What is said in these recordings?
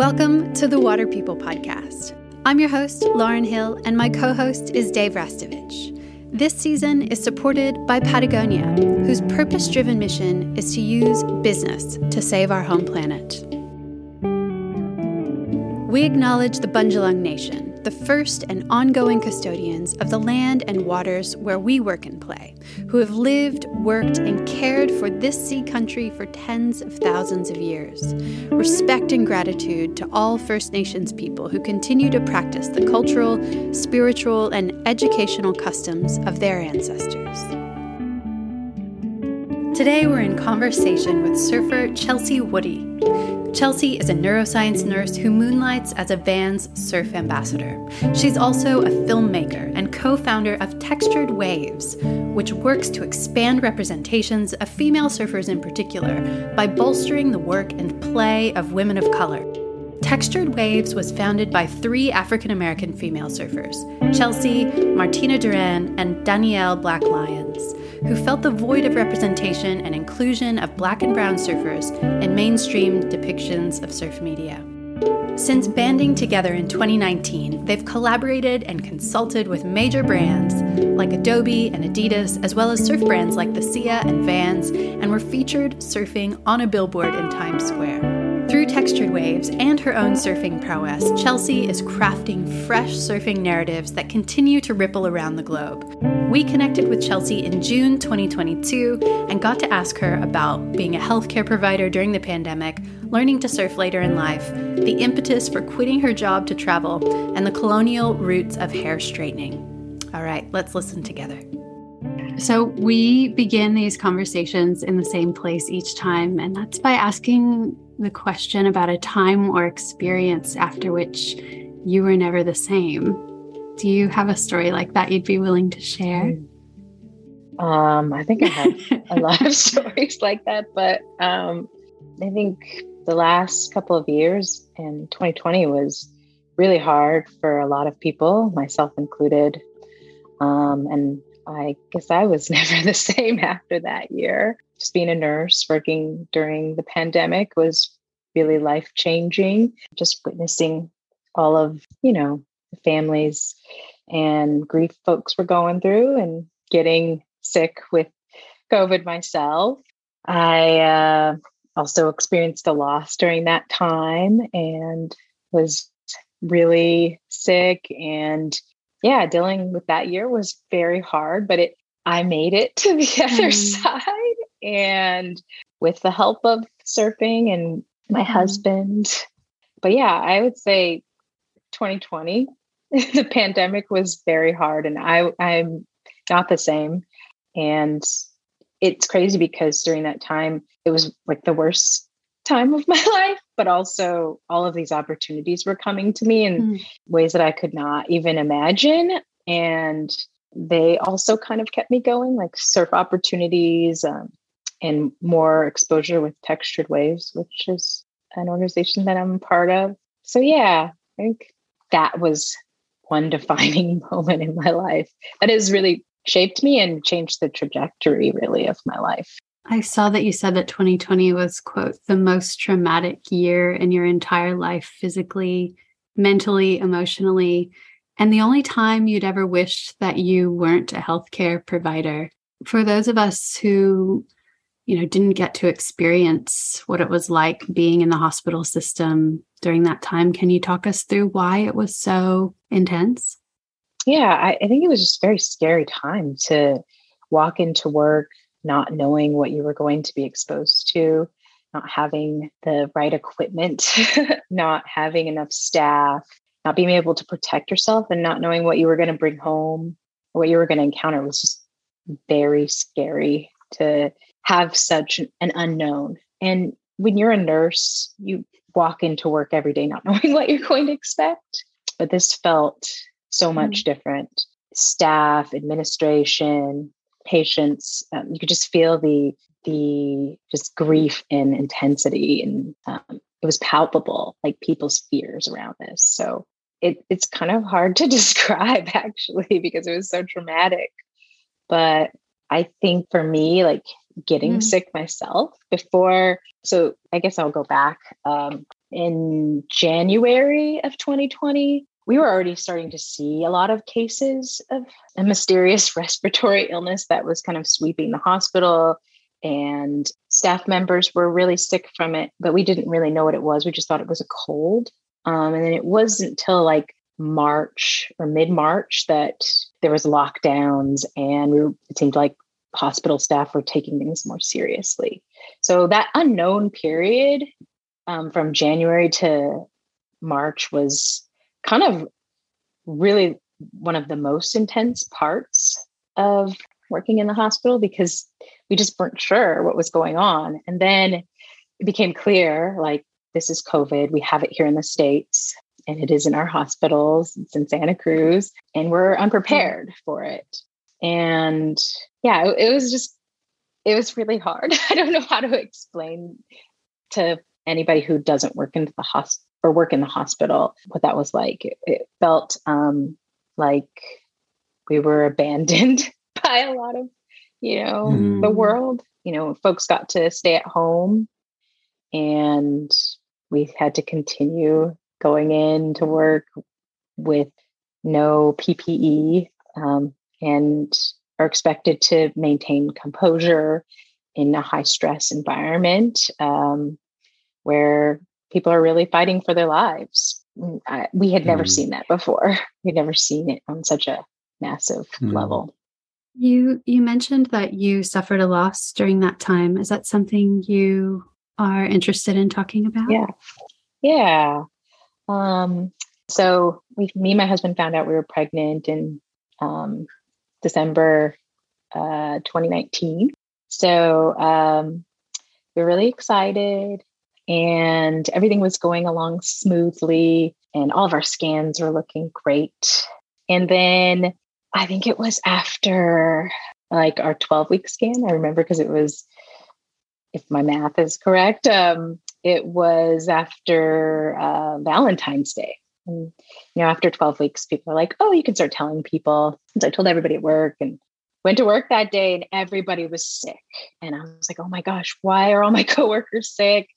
Welcome to the Water People Podcast. I'm your host, Lauren Hill, and my co host is Dave Rastovich. This season is supported by Patagonia, whose purpose driven mission is to use business to save our home planet. We acknowledge the Bundjalung Nation the first and ongoing custodians of the land and waters where we work and play, who have lived, worked, and cared for this sea country for tens of thousands of years. Respect and gratitude to all First Nations people who continue to practice the cultural, spiritual, and educational customs of their ancestors. Today, we're in conversation with surfer Chelsea Woody. Chelsea is a neuroscience nurse who moonlights as a Vans surf ambassador. She's also a filmmaker and co founder of Textured Waves, which works to expand representations of female surfers in particular by bolstering the work and play of women of color. Textured Waves was founded by three African American female surfers Chelsea, Martina Duran, and Danielle Black Lyons who felt the void of representation and inclusion of black and brown surfers in mainstream depictions of surf media. Since banding together in 2019, they've collaborated and consulted with major brands like Adobe and Adidas, as well as surf brands like the Seea and Vans, and were featured surfing on a billboard in Times Square. Through Textured Waves and her own surfing prowess, Chelsea is crafting fresh surfing narratives that continue to ripple around the globe. We connected with Chelsea in June 2022 and got to ask her about being a healthcare provider during the pandemic, learning to surf later in life, the impetus for quitting her job to travel, and the colonial roots of hair straightening. All right, let's listen together. So, we begin these conversations in the same place each time, and that's by asking the question about a time or experience after which you were never the same. Do you have a story like that you'd be willing to share? Um, I think I have a lot of stories like that, but um, I think the last couple of years in 2020 was really hard for a lot of people, myself included. Um, and I guess I was never the same after that year just being a nurse working during the pandemic was really life changing. Just witnessing all of, you know, the families and grief folks were going through and getting sick with COVID myself. I uh, also experienced a loss during that time and was really sick and yeah dealing with that year was very hard but it i made it to the other mm. side and with the help of surfing and my mm-hmm. husband. But yeah, I would say 2020, the pandemic was very hard and I I'm not the same. And it's crazy because during that time it was like the worst time of my life, but also all of these opportunities were coming to me in mm. ways that I could not even imagine. And they also kind of kept me going, like surf opportunities, um, and more exposure with textured waves, which is an organization that I'm part of. So yeah, I think that was one defining moment in my life that has really shaped me and changed the trajectory really of my life. I saw that you said that 2020 was quote the most traumatic year in your entire life physically, mentally, emotionally, and the only time you'd ever wished that you weren't a healthcare provider. For those of us who you know didn't get to experience what it was like being in the hospital system during that time can you talk us through why it was so intense yeah I, I think it was just a very scary time to walk into work not knowing what you were going to be exposed to not having the right equipment not having enough staff not being able to protect yourself and not knowing what you were going to bring home or what you were going to encounter was just very scary to have such an unknown. And when you're a nurse, you walk into work every day not knowing what you're going to expect. But this felt so much mm-hmm. different. Staff, administration, patients, um, you could just feel the the just grief and intensity and um, it was palpable like people's fears around this so it, it's kind of hard to describe actually because it was so traumatic but i think for me like getting mm. sick myself before. So I guess I'll go back. Um, in January of 2020, we were already starting to see a lot of cases of a mysterious respiratory illness that was kind of sweeping the hospital. And staff members were really sick from it, but we didn't really know what it was. We just thought it was a cold. Um, and then it wasn't until like March or mid March that there was lockdowns, and we were, it seemed like hospital staff were taking things more seriously. So that unknown period um, from January to March was kind of really one of the most intense parts of working in the hospital because we just weren't sure what was going on. And then it became clear like, this is COVID. We have it here in the States and it is in our hospitals. It's in Santa Cruz and we're unprepared for it. And yeah, it, was just, it was really hard. I don't know how to explain to anybody who doesn't work in the hospital or work in the hospital what that was like. It, it felt um, like we were abandoned by a lot of, you know, mm. the world. You know, folks got to stay at home and we had to continue going in to work with no PPE um, and are expected to maintain composure in a high stress environment um, where people are really fighting for their lives. Mm, I, we had never mm. seen that before. We'd never seen it on such a massive mm. level. You you mentioned that you suffered a loss during that time. Is that something you are interested in talking about? Yeah. Yeah. Um, so we, me and my husband found out we were pregnant in um, December uh, 2019. So um, we were really excited and everything was going along smoothly and all of our scans were looking great. And then I think it was after like our 12 week scan. I remember because it was, if my math is correct, um, it was after uh, Valentine's Day. And, you know, after 12 weeks, people are like, oh, you can start telling people. So I told everybody at work and went to work that day and everybody was sick. And I was like, oh my gosh, why are all my coworkers sick?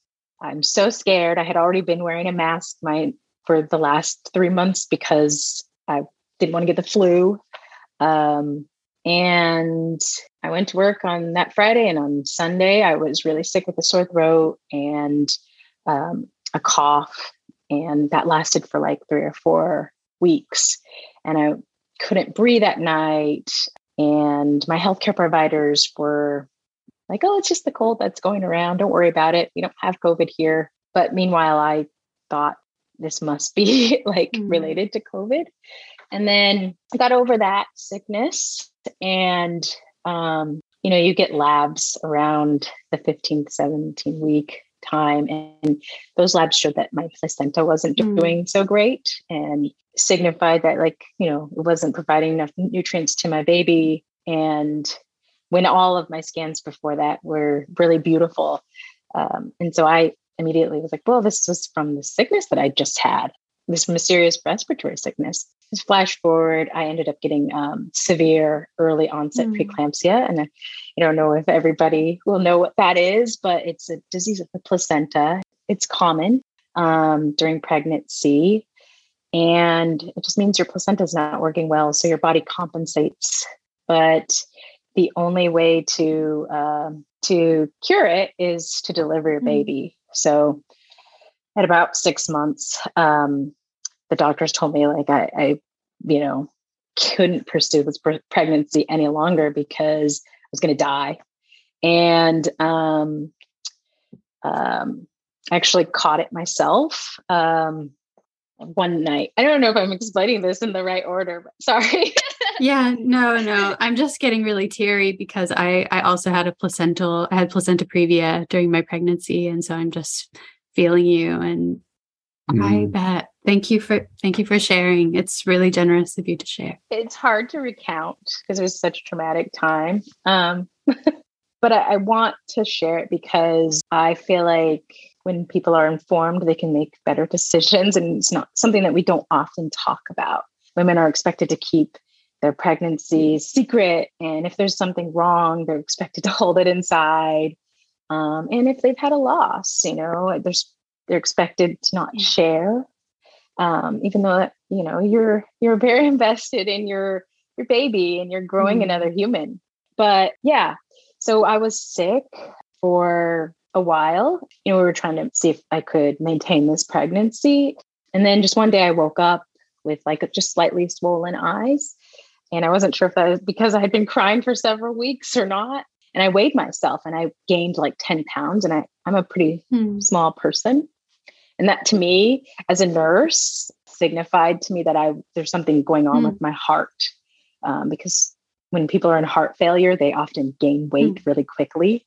I'm so scared. I had already been wearing a mask my for the last three months because I didn't want to get the flu. Um, and I went to work on that Friday, and on Sunday I was really sick with a sore throat and um, a cough, and that lasted for like three or four weeks. And I couldn't breathe at night. And my healthcare providers were like, oh, it's just the cold that's going around. Don't worry about it. We don't have COVID here. But meanwhile, I thought this must be like mm-hmm. related to COVID. And then I got over that sickness. And, um, you know, you get labs around the 15th, 17 week time. And those labs showed that my placenta wasn't mm-hmm. doing so great and signified that, like, you know, it wasn't providing enough nutrients to my baby. And when all of my scans before that were really beautiful. Um, and so I immediately was like, well, this was from the sickness that I just had, this mysterious respiratory sickness. Just flash forward, I ended up getting um, severe early onset mm. preeclampsia. And I, I don't know if everybody will know what that is, but it's a disease of the placenta. It's common um, during pregnancy. And it just means your placenta is not working well. So your body compensates. But the only way to um, to cure it is to deliver your hmm. baby. Mm. So at about six months, um, the doctors told me like I, I, you know, couldn't pursue this pre- pregnancy any longer because I was going to die, and um, um, I actually caught it myself. Um, one night. I don't know if I'm explaining this in the right order, but sorry. yeah, no, no. I'm just getting really teary because I I also had a placental I had placenta previa during my pregnancy and so I'm just feeling you and mm. I bet. Thank you for thank you for sharing. It's really generous of you to share. It's hard to recount because it was such a traumatic time. Um but I, I want to share it because I feel like when people are informed, they can make better decisions. And it's not something that we don't often talk about. Women are expected to keep their pregnancy secret. And if there's something wrong, they're expected to hold it inside. Um, and if they've had a loss, you know, there's they're expected to not share. Um, even though you know you're you're very invested in your your baby and you're growing mm. another human. But yeah, so I was sick for a while. You know, we were trying to see if I could maintain this pregnancy. And then just one day I woke up with like just slightly swollen eyes. And I wasn't sure if that was because I had been crying for several weeks or not. And I weighed myself and I gained like 10 pounds. And I, I'm a pretty hmm. small person. And that to me, as a nurse, signified to me that I there's something going on hmm. with my heart. Um, because when people are in heart failure, they often gain weight hmm. really quickly.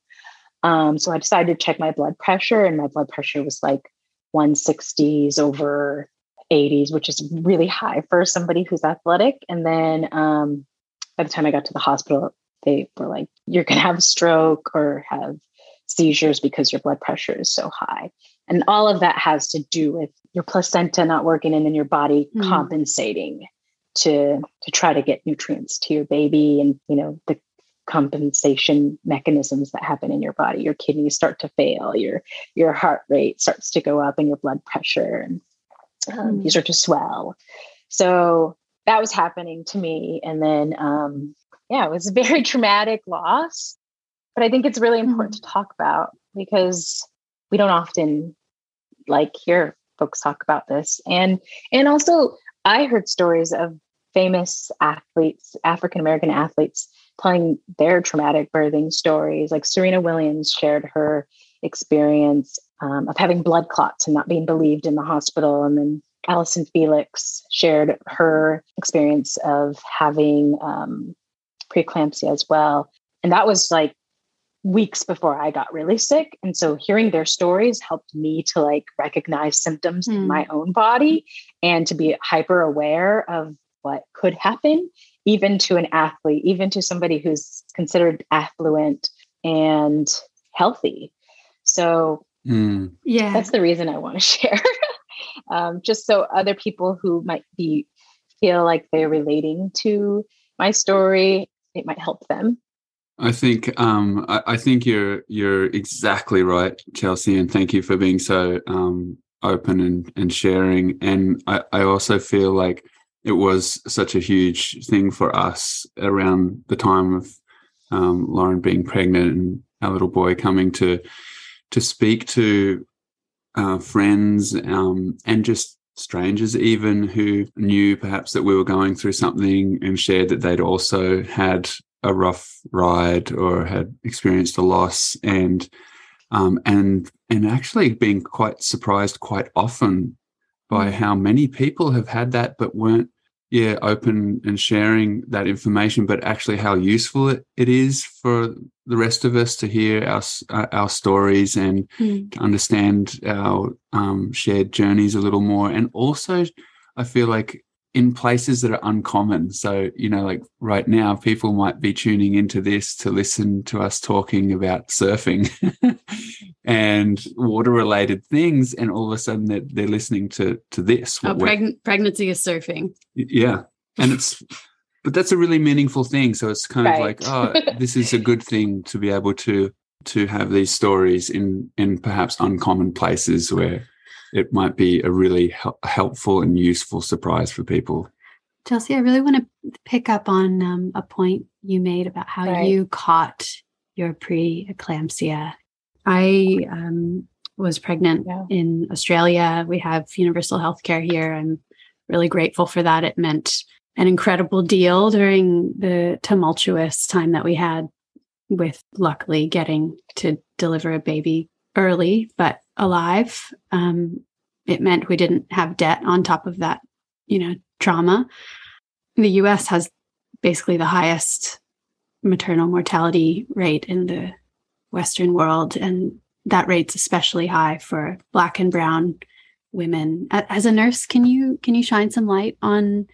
Um, so I decided to check my blood pressure, and my blood pressure was like 160s over 80s, which is really high for somebody who's athletic. And then um, by the time I got to the hospital, they were like, you're going to have a stroke or have seizures because your blood pressure is so high. And all of that has to do with your placenta not working and then your body mm. compensating to to try to get nutrients to your baby and you know the compensation mechanisms that happen in your body your kidneys start to fail your your heart rate starts to go up and your blood pressure and um, mm. you start to swell so that was happening to me and then um, yeah it was a very traumatic loss but i think it's really important mm. to talk about because we don't often like hear folks talk about this and and also i heard stories of famous athletes african american athletes telling their traumatic birthing stories. Like Serena Williams shared her experience um, of having blood clots and not being believed in the hospital. And then Allyson Felix shared her experience of having um, preeclampsia as well. And that was like weeks before I got really sick. And so hearing their stories helped me to like recognize symptoms mm. in my own body and to be hyper aware of what could happen even to an athlete, even to somebody who's considered affluent and healthy. So, mm. yeah, that's the reason I want to share. um, just so other people who might be feel like they're relating to my story, it might help them. I think um, I, I, think you're you're exactly right, Chelsea, and thank you for being so um, open and, and sharing. And I, I also feel like it was such a huge thing for us around the time of um, Lauren being pregnant and our little boy coming to to speak to uh, friends um, and just strangers even who knew perhaps that we were going through something and shared that they'd also had a rough ride or had experienced a loss and um, and and actually being quite surprised quite often by mm. how many people have had that but weren't yeah open and sharing that information but actually how useful it, it is for the rest of us to hear our uh, our stories and mm. to understand our um, shared journeys a little more and also i feel like in places that are uncommon. So, you know, like right now, people might be tuning into this to listen to us talking about surfing and water related things. And all of a sudden they're, they're listening to, to this. Oh, preg- pregnancy is surfing. Yeah. And it's, but that's a really meaningful thing. So it's kind right. of like, oh, this is a good thing to be able to, to have these stories in, in perhaps uncommon places where it might be a really helpful and useful surprise for people. Chelsea, I really want to pick up on um, a point you made about how right. you caught your preeclampsia. I um, was pregnant yeah. in Australia. We have universal health care here. I'm really grateful for that. It meant an incredible deal during the tumultuous time that we had with luckily getting to deliver a baby early but alive. Um, it meant we didn't have debt on top of that, you know, trauma. The US has basically the highest maternal mortality rate in the Western world. And that rate's especially high for black and brown women. As a nurse, can you can you shine some light on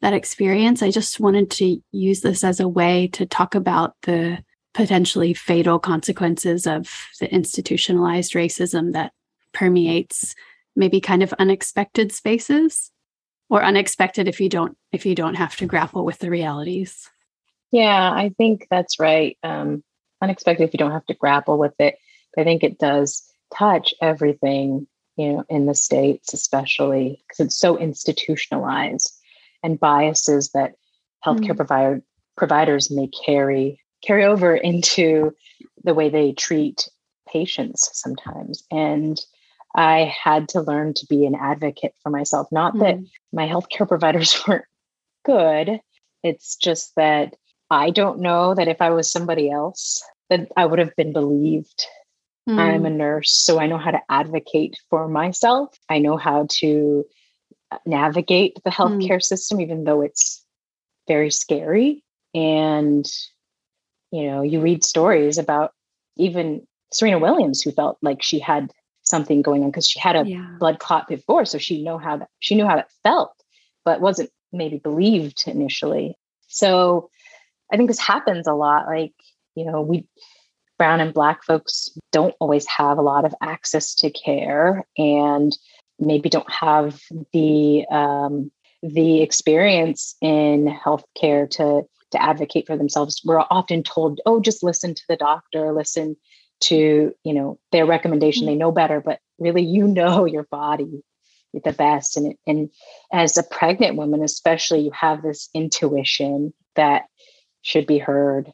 that experience? I just wanted to use this as a way to talk about the potentially fatal consequences of the institutionalized racism that permeates maybe kind of unexpected spaces? or unexpected if you don't if you don't have to grapple with the realities yeah i think that's right um unexpected if you don't have to grapple with it i think it does touch everything you know in the states especially because it's so institutionalized and biases that healthcare mm. provider providers may carry carry over into the way they treat patients sometimes and I had to learn to be an advocate for myself. Not mm. that hmm. my healthcare providers weren't good. It's just that I don't know that if I was somebody else, that I would have been believed. Mm. I'm a nurse, so I know how to advocate for myself. I know how to navigate the hmm. healthcare mm. system, even though it's very scary. And, you know, you read stories about even Serena Williams, who felt like she had something going on because she had a yeah. blood clot before, so she know how that she knew how it felt, but wasn't maybe believed initially. So I think this happens a lot. Like you know, we brown and black folks don't always have a lot of access to care, and maybe don't have the um, the experience in healthcare to to advocate for themselves. We're often told, "Oh, just listen to the doctor, listen to you know their recommendation they mm. know better but really you know your body the best and and as a pregnant woman especially you have this intuition that should be heard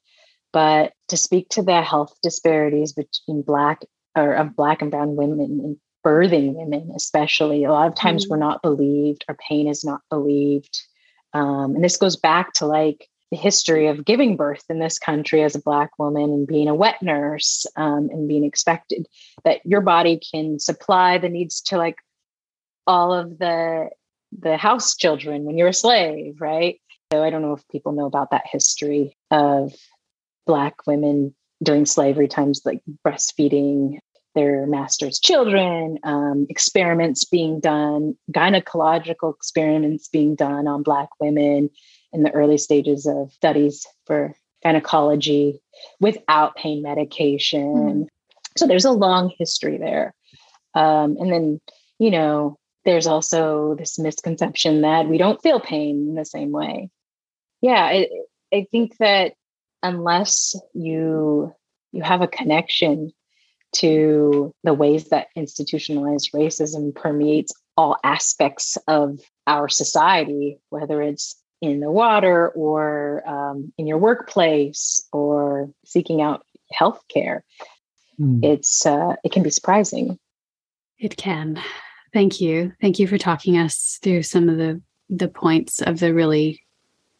but to speak to the health disparities between black or of black and brown women and birthing women especially a lot of times mm we're not believed our pain is not believed um, and this goes back to like the history of giving birth in this country as a black woman and being a wet nurse um, and being expected that your body can supply the needs to like all of the the house children when you're a slave right? So i don't know if people know about that history of black women during slavery times like breastfeeding their master's children um, experiments being done gynecological experiments being done on black women in the early stages of studies for gynecology without pain medication. Mm. So there's a long history there. Um, and then, you know, there's also this misconception that we don't feel pain in the same way. Yeah, I, I think that unless you you have a connection to the ways that institutionalized racism permeates all aspects of our society, whether it's in the water or um, in your workplace or seeking out health care mm. it's uh, it can be surprising. It can. Thank you. Thank you for talking us through some of the the points of the really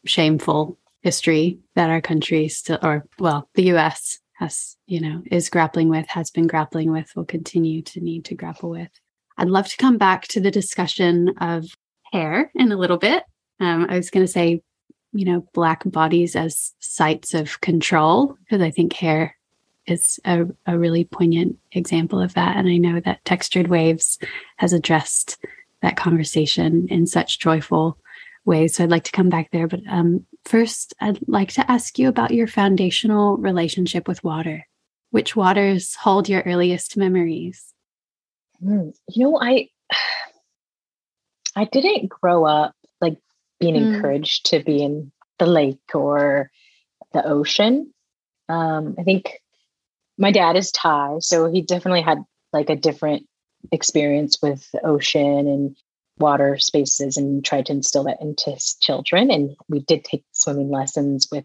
shameful history that our country still or well the us has you know is grappling with has been grappling with will continue to need to grapple with. I'd love to come back to the discussion of hair in a little bit um, I was going to say, you know, Black bodies as sites of control, because I think hair is a, a really poignant example of that. And I know that Textured Waves has addressed that conversation in such joyful ways. So I'd like to come back there. But um, first, I'd like to ask you about your foundational relationship with water. Which waters hold your earliest memories? Mm, you know, I I didn't grow up being mm. encouraged to be in the lake or the ocean. Um, I think my dad is Thai, so he definitely had like a different experience with the ocean and water spaces and tried to instill that into his children. And we did take swimming lessons with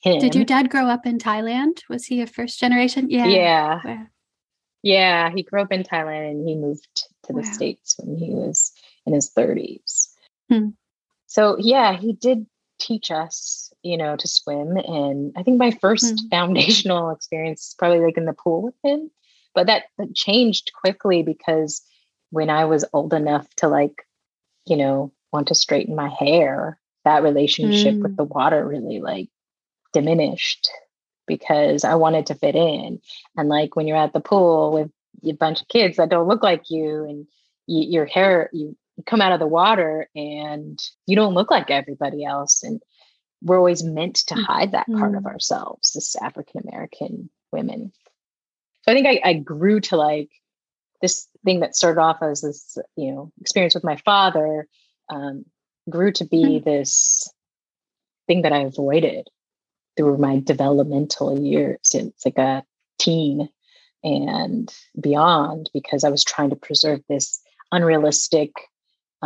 him. Did your dad grow up in Thailand? Was he a first generation? Yeah. Yeah. Wow. Yeah. He grew up in Thailand and he moved to the wow. States when he was in his 30s. Hmm so yeah he did teach us you know to swim and i think my 1st mm-hmm. foundational experience is probably like in the pool with him but that, that changed quickly because when i was old enough to like you know want to straighten my hair that relationship mm. with the water really like diminished because i wanted to fit in and like when you're at the pool with a bunch of kids that don't look like you and you, your hair you you come out of the water and you don't look like everybody else. And we're always meant to hide that part of mm-hmm. ourselves as African American women. So I think I, I grew to like this thing that started off as this, you know, experience with my father, um, grew to be mm-hmm. this thing that I avoided through my developmental years since like a teen and beyond because I was trying to preserve this unrealistic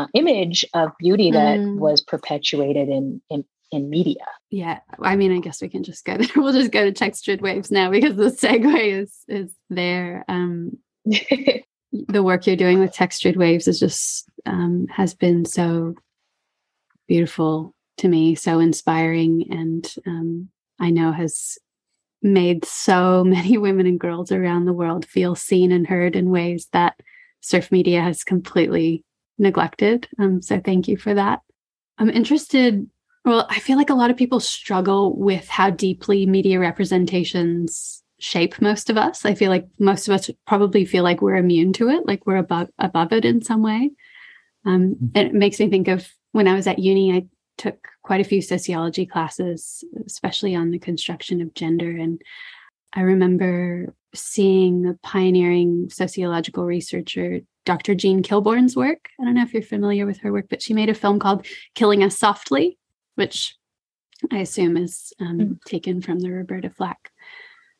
uh, image of beauty that mm. was perpetuated in, in in media. Yeah, I mean, I guess we can just go there. We'll just go to textured waves now because the segue is is there. Um, the work you're doing with textured waves is just um, has been so beautiful to me, so inspiring, and um, I know has made so many women and girls around the world feel seen and heard in ways that surf media has completely neglected. Um, so thank you for that. I'm interested. Well, I feel like a lot of people struggle with how deeply media representations shape most of us. I feel like most of us probably feel like we're immune to it, like we're above above it in some way. Um, mm-hmm. it makes me think of when I was at uni. I took quite a few sociology classes, especially on the construction of gender, and I remember seeing a pioneering sociological researcher, Dr. Jean Kilbourne's work. I don't know if you're familiar with her work, but she made a film called Killing Us Softly, which I assume is um, mm. taken from the Roberta Flack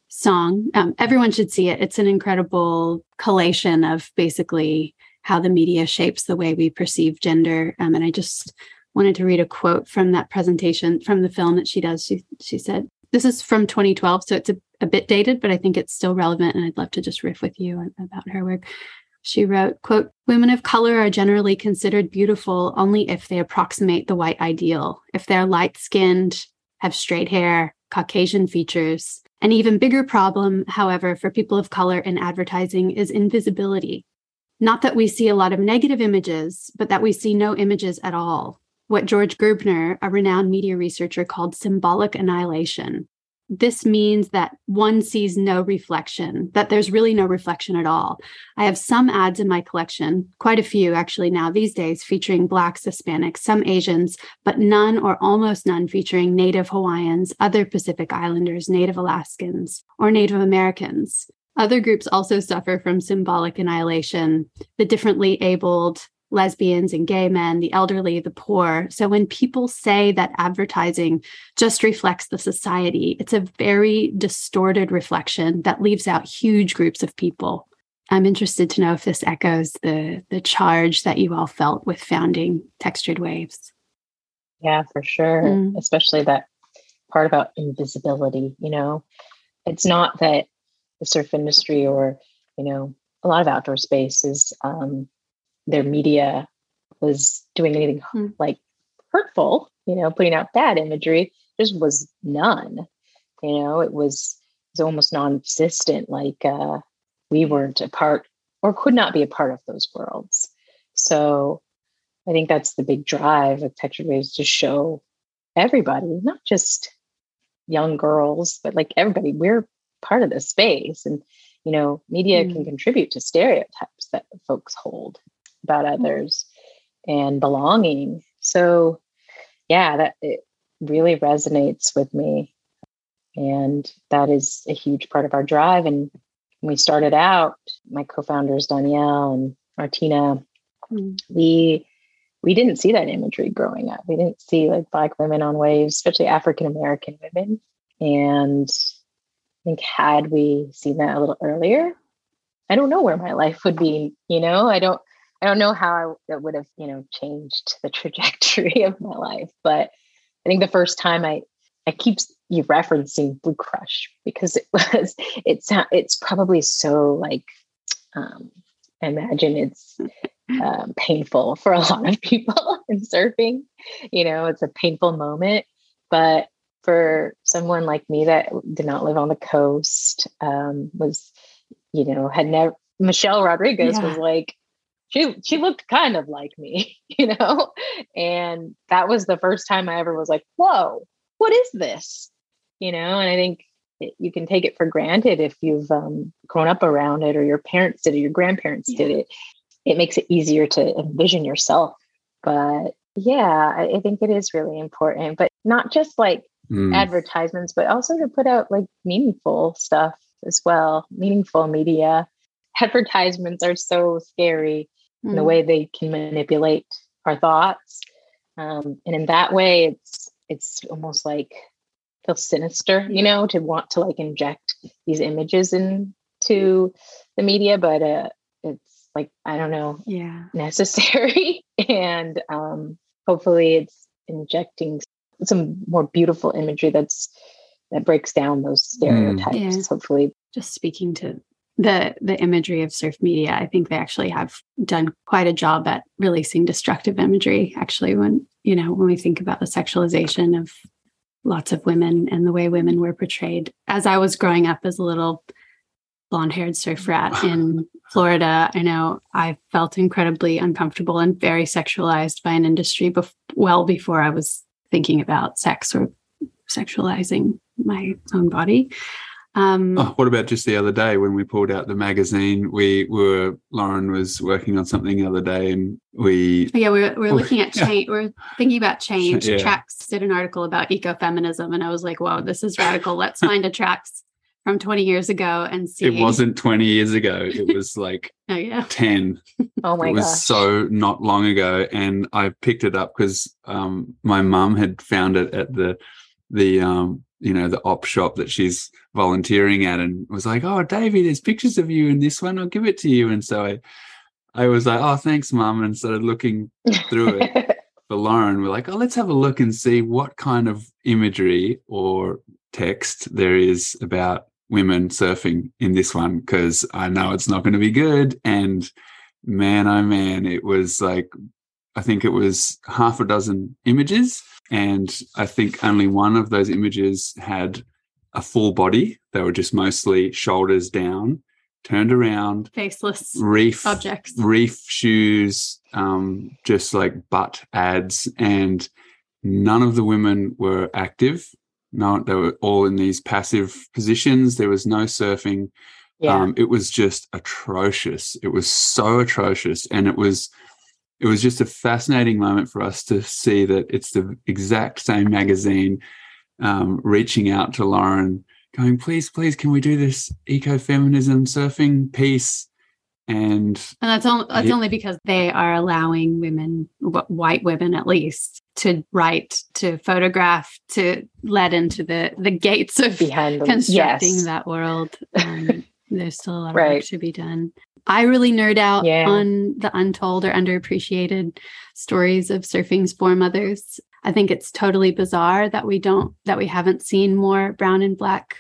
song. Um, everyone should see it. It's an incredible collation of basically how the media shapes the way we perceive gender. Um, and I just wanted to read a quote from that presentation from the film that she does. She she said, "This is from 2012, so it's a, a bit dated, but I think it's still relevant, and I'd love to just riff with you about her work." She wrote, quote, Women of color are generally considered beautiful only if they approximate the white ideal, if they're light skinned, have straight hair, Caucasian features. An even bigger problem, however, for people of color in advertising is invisibility. Not that we see a lot of negative images, but that we see no images at all. What George Gerbner, a renowned media researcher, called symbolic annihilation, this means that one sees no reflection, that there's really no reflection at all. I have some ads in my collection, quite a few actually now these days, featuring Blacks, Hispanics, some Asians, but none or almost none featuring Native Hawaiians, other Pacific Islanders, Native Alaskans, or Native Americans. Other groups also suffer from symbolic annihilation. The differently abled, lesbians and gay men, the elderly, the poor. So when people say that advertising just reflects the society, it's a very distorted reflection that leaves out huge groups of people. I'm interested to know if this echoes the the charge that you all felt with founding Textured Waves. Yeah, for sure. Mm. Especially that part about invisibility, you know. It's not that the surf industry or, you know, a lot of outdoor spaces um, their media was doing anything hmm. like hurtful, you know, putting out bad imagery. Just was none. You know, it was it was almost non-existent. Like uh, we weren't a part or could not be a part of those worlds. So I think that's the big drive of Textured Waves to show everybody, not just young girls, but like everybody, we're part of the space. And, you know, media mm. can contribute to stereotypes that folks hold about mm-hmm. others and belonging. So, yeah, that it really resonates with me. And that is a huge part of our drive. And when we started out, my co-founders Danielle and Martina, mm. we we didn't see that imagery growing up. We didn't see like black women on waves, especially African American women. And I think had we seen that a little earlier, I don't know where my life would be. You know, I don't I don't know how I, would have, you know, changed the trajectory of my life, but I think the first time I, I keep you referencing Blue Crush because it was, it's, it's probably so like, um, I imagine it's um, painful for a lot of people in surfing. You know, it's a painful moment, but for someone like me that did not live on the coast, um, was, you know, had never, Michelle Rodriguez yeah. was like, she she looked kind of like me, you know? And that was the first time I ever was like, whoa, what is this? You know, and I think it, you can take it for granted if you've um, grown up around it or your parents did it, your grandparents yeah. did it. It makes it easier to envision yourself. But yeah, I, I think it is really important, but not just like mm. advertisements, but also to put out like meaningful stuff as well, meaningful media. Advertisements are so scary mm. the way they can manipulate our thoughts. Um, and in that way, it's it's almost like feels sinister, you know, to want to like inject these images into the media, but uh, it's like I don't know, yeah, necessary, and um, hopefully it's injecting some more beautiful imagery that's that breaks down those stereotypes. Mm. Yeah. Hopefully, just speaking to the the imagery of surf media, I think they actually have done quite a job at releasing destructive imagery. Actually, when you know when we think about the sexualization of lots of women and the way women were portrayed, as I was growing up as a little blonde haired surf rat in Florida, I know I felt incredibly uncomfortable and very sexualized by an industry bef- well before I was thinking about sex or sexualizing my own body. Um, oh, what about just the other day when we pulled out the magazine? We were Lauren was working on something the other day, and we yeah we were, we were looking at change. Yeah. We are thinking about change. Yeah. Tracks did an article about ecofeminism, and I was like, "Whoa, this is radical! Let's find a Tracks from 20 years ago and see." It wasn't 20 years ago. It was like oh yeah 10. Oh my! God, it was gosh. so not long ago, and I picked it up because um, my mum had found it at the the um, you know the op shop that she's volunteering at and was like oh davey there's pictures of you in this one. I'll give it to you. And so i i was like oh thanks mom and started looking through it for lauren. We're like oh let's have a look and see what kind of imagery or text there is about women surfing in this one because i know it's not going to be good. And man oh man it was like i think it was half a dozen images and I think only one of those images had a full body. They were just mostly shoulders down, turned around, faceless reef objects, reef shoes, um, just like butt ads, and none of the women were active. No, they were all in these passive positions. There was no surfing. Yeah. Um, it was just atrocious. It was so atrocious, and it was it was just a fascinating moment for us to see that it's the exact same magazine um, reaching out to Lauren, going, please, please, can we do this ecofeminism surfing piece? And, and that's, only, that's only because they are allowing women, white women at least, to write, to photograph, to let into the the gates of Behind constructing yes. that world. Um, there's still a lot of right. work to be done. I really nerd out yeah. on the untold or underappreciated stories of surfing's foremothers. I think it's totally bizarre that we don't that we haven't seen more brown and black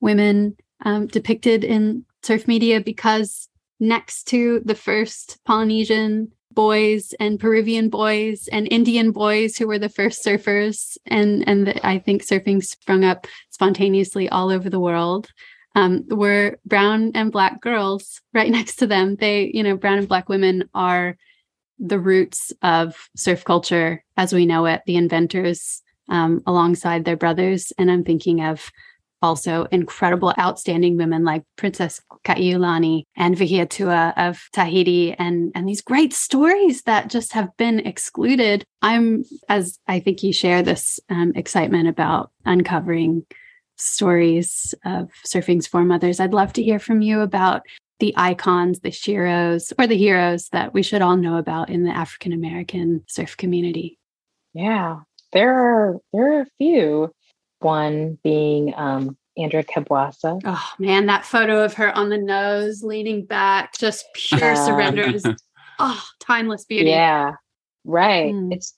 women um, depicted in surf media because next to the first Polynesian boys and Peruvian boys and Indian boys who were the first surfers and and the, I think surfing sprung up spontaneously all over the world um, were brown and black girls right next to them. They, you know, brown and black women are the roots of surf culture as we know it, the inventors um, alongside their brothers. And I'm thinking of also incredible, outstanding women like Princess Kaiulani and Vihiatua of Tahiti, and and these great stories that just have been excluded. I'm, as I think you share this um, excitement about uncovering stories of surfing's foremothers. I'd love to hear from you about the icons, the sheroes, or the heroes that we should all know about in the African American surf community. Yeah, there are there are a few. One being um, Andrea Kabwasa. Oh man, that photo of her on the nose, leaning back, just pure uh, surrender. Is, oh, timeless beauty. Yeah, right. Mm. It's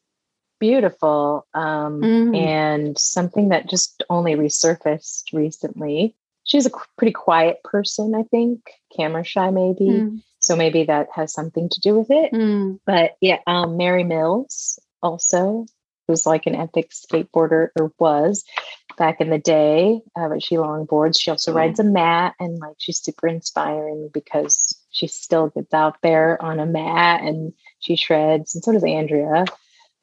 beautiful um, mm. and something that just only resurfaced recently. She's a pretty quiet person, I think, camera shy maybe. Mm. So maybe that has something to do with it. Mm. But yeah, um, Mary Mills also was like an epic skateboarder or was back in the day, uh, but she longboards. She also rides a mat and like she's super inspiring because she still gets out there on a mat and she shreds. And so does Andrea.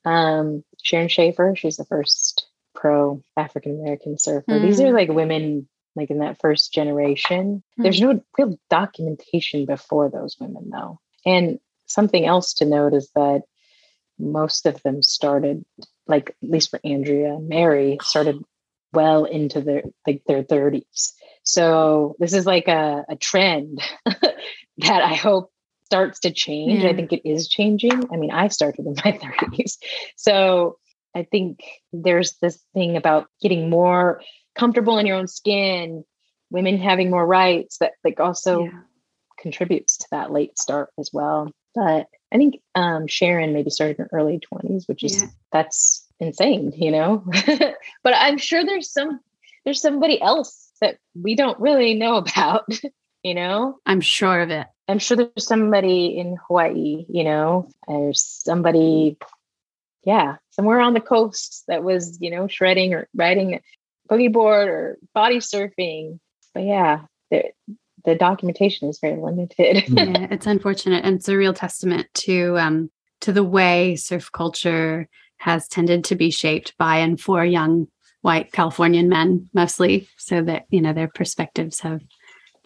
Um, Sharon Schaffer, she's the first pro African American surfer. Mm. These are like women like in that first generation. Mm. There's no real documentation before those women though. And something else to note is that most of them started like at least for Andrea and Mary started well into their like their 30s. So this is like a, a trend that I hope starts to change. Yeah. I think it is changing. I mean, I started in my 30s. So I think there's this thing about getting more comfortable in your own skin, women having more rights that like also yeah. contributes to that late start as well. But I think um, Sharon maybe started in her early 20s, which is yeah. that's insane, you know. but I'm sure there's some there's somebody else that we don't really know about, you know. I'm sure of it. I'm sure there's somebody in Hawaii, you know. There's somebody yeah, somewhere on the coast that was, you know, shredding or riding a boogie board or body surfing. But yeah, the, the documentation is very limited. yeah, it's unfortunate. And it's a real testament to um to the way surf culture has tended to be shaped by and for young white Californian men mostly, so that you know their perspectives have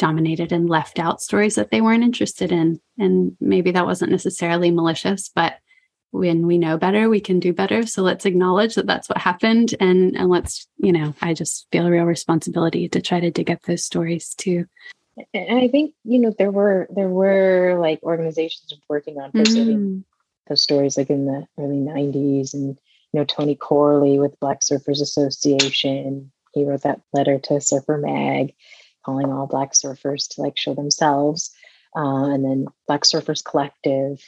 dominated and left out stories that they weren't interested in. And maybe that wasn't necessarily malicious, but when we know better, we can do better. So let's acknowledge that that's what happened, and and let's you know, I just feel a real responsibility to try to dig up those stories too. And I think you know there were there were like organizations working on preserving mm. those stories, like in the early '90s, and you know Tony Corley with Black Surfers Association. He wrote that letter to Surfer Mag, calling all Black surfers to like show themselves. Uh, and then Black Surfers Collective,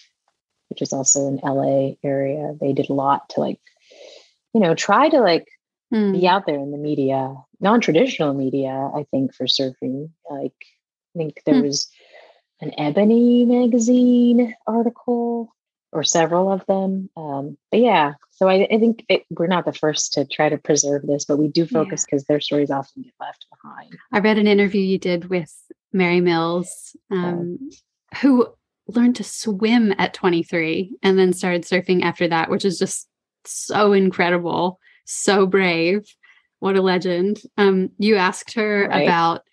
which is also in LA area, they did a lot to like, you know, try to like mm. be out there in the media, non-traditional media. I think for surfing, like I think there mm. was an Ebony magazine article or several of them. Um, but yeah, so I, I think it, we're not the first to try to preserve this, but we do focus because yeah. their stories often get left behind. I read an interview you did with Mary Mills, um, who learned to swim at 23 and then started surfing after that, which is just so incredible, so brave. What a legend. Um, you asked her right. about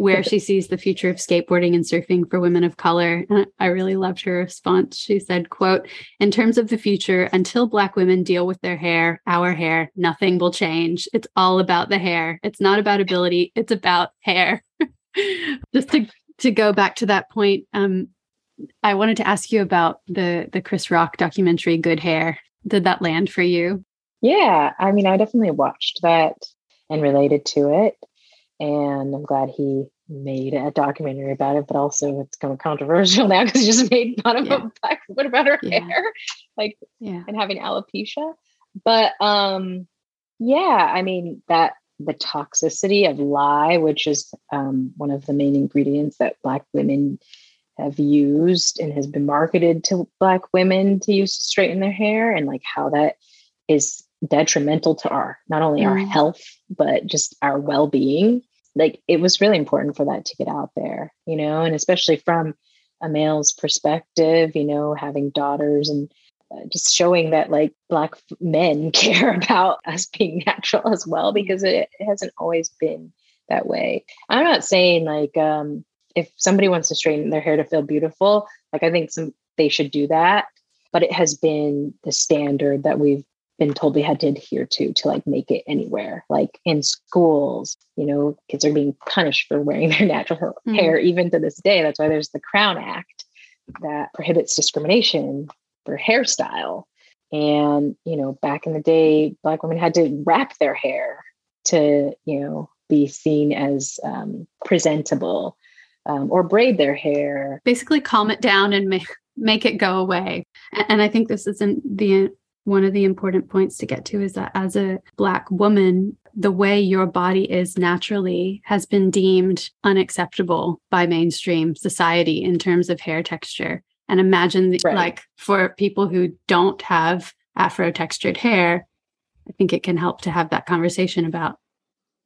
where she sees the future of skateboarding and surfing for women of color. And I really loved her response. She said, quote, in terms of the future, until black women deal with their hair, our hair, nothing will change. It's all about the hair. It's not about ability, it's about hair. Just to to go back to that point, um, I wanted to ask you about the the Chris Rock documentary Good Hair. Did that land for you? Yeah, I mean, I definitely watched that and related to it and I'm glad he made a documentary about it. But also, it's kind of controversial now because he just made fun of yeah. a black woman about her yeah. hair, like yeah. and having alopecia. But um, yeah, I mean that the toxicity of lye, which is um, one of the main ingredients that Black women have used and has been marketed to Black women to use to straighten their hair, and like how that is detrimental to our not only mm. our health but just our well-being like it was really important for that to get out there, you know, and especially from a male's perspective, you know, having daughters and uh, just showing that like black men care about us being natural as well because it, it hasn't always been that way. I'm not saying like um if somebody wants to straighten their hair to feel beautiful, like I think some they should do that, but it has been the standard that we've been told we had to adhere to to like make it anywhere like in schools you know kids are being punished for wearing their natural mm. hair even to this day. That's why there's the crown act that prohibits discrimination for hairstyle. And you know back in the day black women had to wrap their hair to you know be seen as um, presentable um, or braid their hair. Basically calm it down and make make it go away. And i think this is in the one of the important points to get to is that as a Black woman, the way your body is naturally has been deemed unacceptable by mainstream society in terms of hair texture. And imagine, the, right. like, for people who don't have afro textured hair, I think it can help to have that conversation about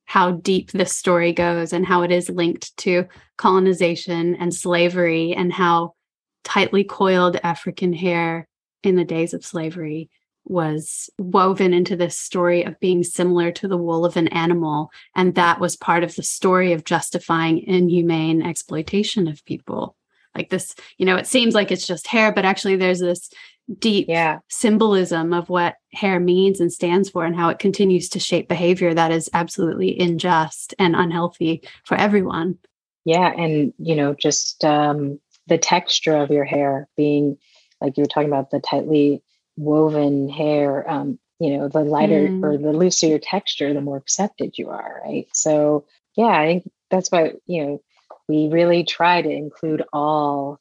how deep this story goes and how it is linked to colonization and slavery and how tightly coiled African hair in the days of slavery was woven into this story of being similar to the wool of an animal. And that was part of the story of justifying inhumane exploitation of people. Like this, you know, it seems like it's just hair, but actually there's this deep yeah. symbolism of what hair means and stands for and how it continues to shape behavior that is absolutely unjust and unhealthy for everyone. Yeah. And, you know, just um, the texture of your hair being like you were talking about the tightly woven hair um, you know the lighter mm. or the looser your texture the more accepted you are right so yeah i think that's why you know we really try to include all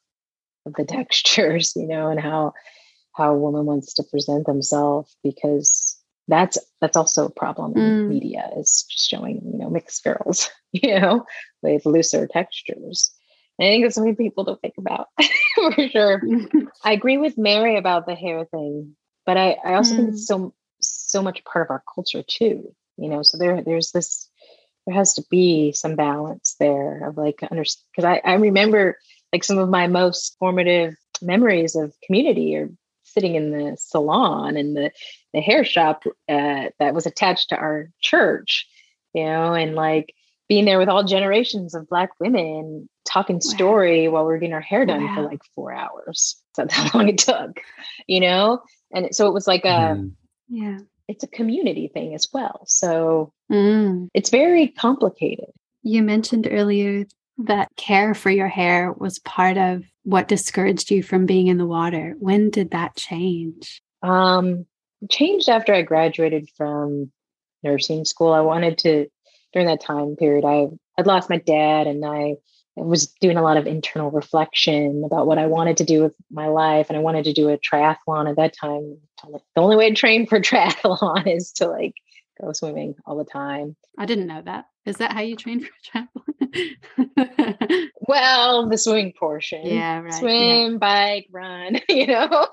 of the textures you know and how how a woman wants to present themselves because that's that's also a problem in mm. media is just showing you know mixed girls you know with looser textures and i think that's something people don't think about for sure i agree with mary about the hair thing but i i also mm. think it's mm. so so much part of our culture too you know so there there's this there has to be some balance there of like under because I, I remember like some of my most formative memories of community or sitting in the salon and the the hair shop uh, that was attached to our church you know and like being there with all generations of black women talking wow. story while we are getting our hair done wow. for like four hours that's how long it took you know and so it was like a mm. yeah it's a community thing as well. So mm. it's very complicated. You mentioned earlier that care for your hair was part of what discouraged you from being in the water. When did that change? Um, changed after I graduated from nursing school. I wanted to during that time period. I I'd lost my dad, and I was doing a lot of internal reflection about what I wanted to do with my life. And I wanted to do a triathlon at that time. The only way to train for triathlon is to like go swimming all the time. I didn't know that. Is that how you train for a triathlon? well, the swimming portion. Yeah, right. Swim, yeah. bike, run, you know?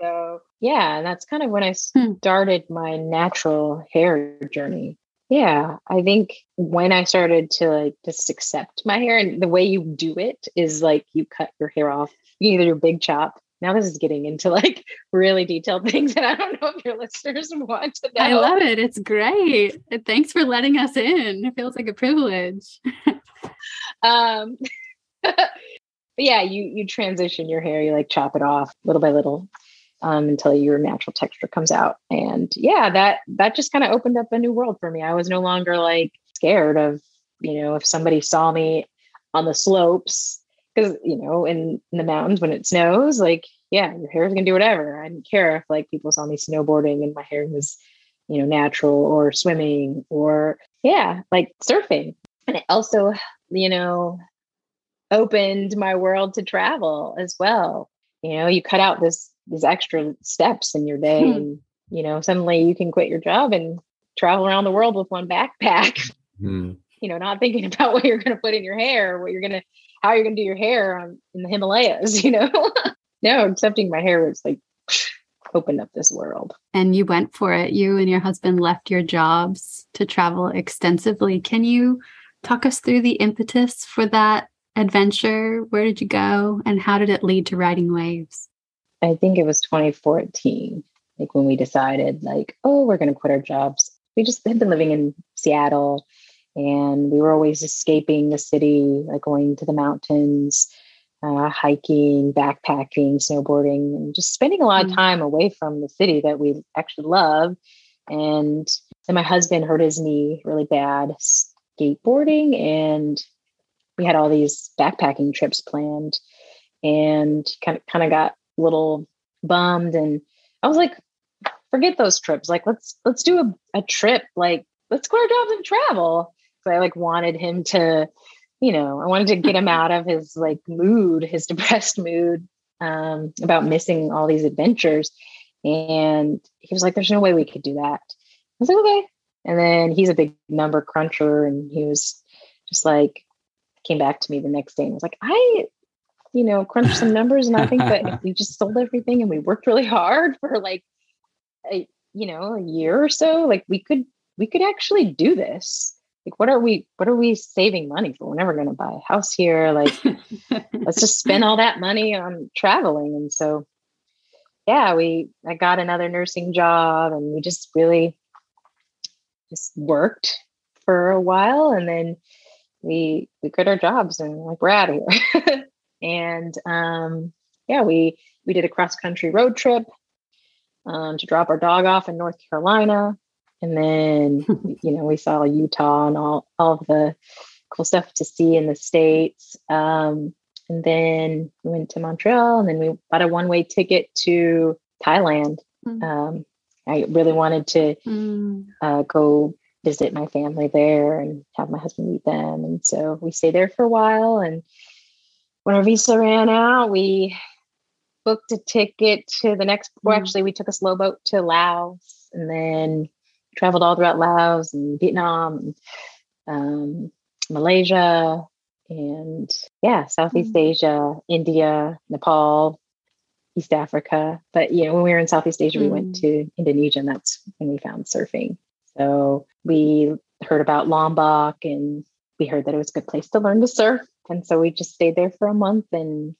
So, yeah, and that's kind of when I hmm. started my natural hair journey yeah i think when i started to like just accept my hair and the way you do it is like you cut your hair off you either do big chop now this is getting into like really detailed things and i don't know if your listeners want to know. i love it it's great thanks for letting us in it feels like a privilege. Um yeah you you transition your hair you like chop it off little by little um, until your natural texture comes out. And yeah, that that just kind of opened up a new world for me. I was no longer like scared of, you know, if somebody saw me on the slopes, because you know, in, in the mountains when it snows, like yeah, your hair is gonna do whatever. I didn't care if like people saw me snowboarding and my hair was, you know, natural or swimming or yeah, like surfing. And it also, you know, opened my world to travel as well. You know, you cut out this these extra steps in your day hmm. and you know suddenly you can quit your job and travel around the world with one backpack hmm. you know not thinking about what you're going to put in your hair what you're going to how you're going to do your hair on, in the himalayas you know? No accepting my hair was like opened up this world. And you went for it. You and your husband left your jobs to travel extensively. Can you talk us through the impetus for that adventure? Where did you go and how did it lead to riding waves I think it was 2014, like when we decided, like, oh, we're going to quit our jobs. We just had been living in Seattle and we were always escaping the city, like going to the mountains, uh, hiking, backpacking, snowboarding, and just spending a lot of mm. time away from the city that we actually love. And then my husband hurt his knee really bad skateboarding, and we had all these backpacking trips planned, and kind of kind of got little bummed and I was like, forget those trips. Like let's let's do a, a trip. Like let's our jobs and travel. So I like wanted him to, you know, I wanted to get him out of his like mood, his depressed mood um, about missing all these adventures. And he was like, "There's no way we could do that." I was like, "Okay." And then he's a big number cruncher, and he was just like, came back to me the next day and was like, "I you know, crunch some numbers. And I think that if we just sold everything and we worked really hard for like a, you know, a year or so, like we could, we could actually do this. Like, what are we, what are we saving money for? We're never going to buy a house here. Like, let's just spend all that money on traveling. And so, yeah, we, I got another nursing job and we just really just worked for a while. And then we, we quit our jobs and like, we're out of here. And um, yeah, we we did a cross country road trip um, to drop our dog off in North Carolina, and then you know we saw Utah and all all of the cool stuff to see in the states. Um, And then we went to Montreal and then we bought a one way ticket to Thailand. Mm. Um, I really wanted to mm. uh, go visit my family there and have my husband meet them. And so we stayed there for a while. And when our visa ran out, we booked a ticket to the next, well, mm. actually, we took a slow boat to Laos and then traveled all throughout Laos and Vietnam and um, Malaysia and yeah, Southeast mm. Asia, India, Nepal, East Africa. But you know, when we were in Southeast Asia, mm. we went mm. to Indonesia, and that's when we found surfing. So we heard about Lombok, and we heard that it was a good place to learn to surf. And so we just stayed there for a month and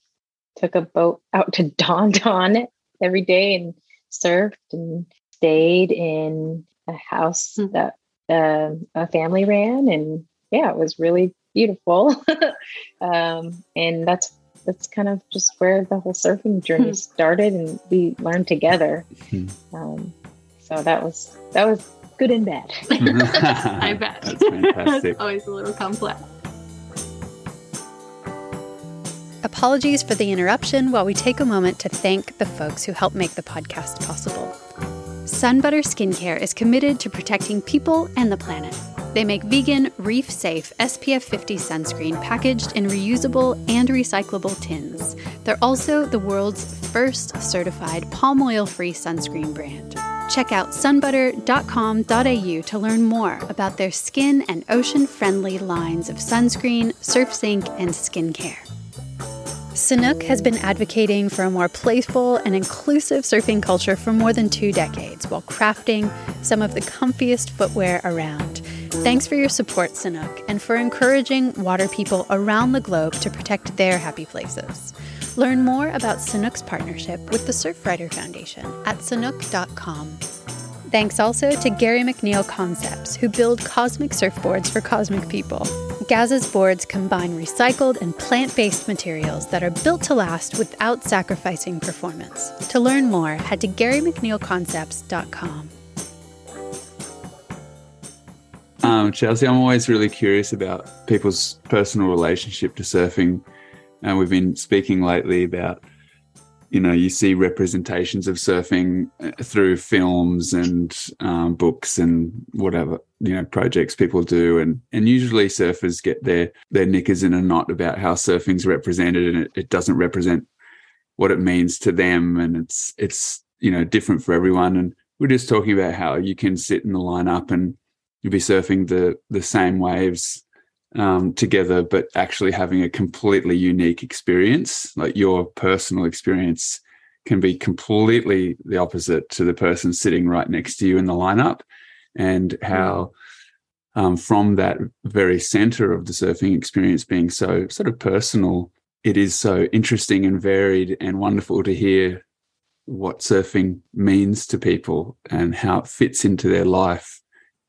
took a boat out to Don Don every day and surfed and stayed in a house mm. that uh, a family ran. And yeah, it was really beautiful. um, and that's that's kind of just where the whole surfing journey hmm. started, and we learned together. Hmm. Um, so that was that was good and bad. I bet. That's fantastic. always a little complex. Apologies for the interruption while we take a moment to thank the folks who help make the podcast possible. Sunbutter Skincare is committed to protecting people and the planet. They make vegan, reef safe SPF 50 sunscreen packaged in reusable and recyclable tins. They're also the world's first certified palm oil free sunscreen brand. Check out sunbutter.com.au to learn more about their skin and ocean friendly lines of sunscreen, surf zinc, and skincare. Sanuk has been advocating for a more playful and inclusive surfing culture for more than two decades while crafting some of the comfiest footwear around. Thanks for your support, Sanuk, and for encouraging water people around the globe to protect their happy places. Learn more about Sanuk's partnership with the Surfrider Foundation at sanuk.com. Thanks also to Gary McNeil Concepts, who build cosmic surfboards for cosmic people. Gaz's boards combine recycled and plant based materials that are built to last without sacrificing performance. To learn more, head to GaryMcNeilConcepts.com. Um, Chelsea, I'm always really curious about people's personal relationship to surfing. And we've been speaking lately about, you know, you see representations of surfing uh, through films and um, books and whatever, you know, projects people do. And, and usually surfers get their, their knickers in a knot about how surfing's represented and it, it doesn't represent what it means to them. And it's, it's, you know, different for everyone. And we're just talking about how you can sit in the lineup and you'll be surfing the the same waves um, together, but actually having a completely unique experience. Like your personal experience can be completely the opposite to the person sitting right next to you in the lineup, and how um, from that very center of the surfing experience being so sort of personal, it is so interesting and varied and wonderful to hear what surfing means to people and how it fits into their life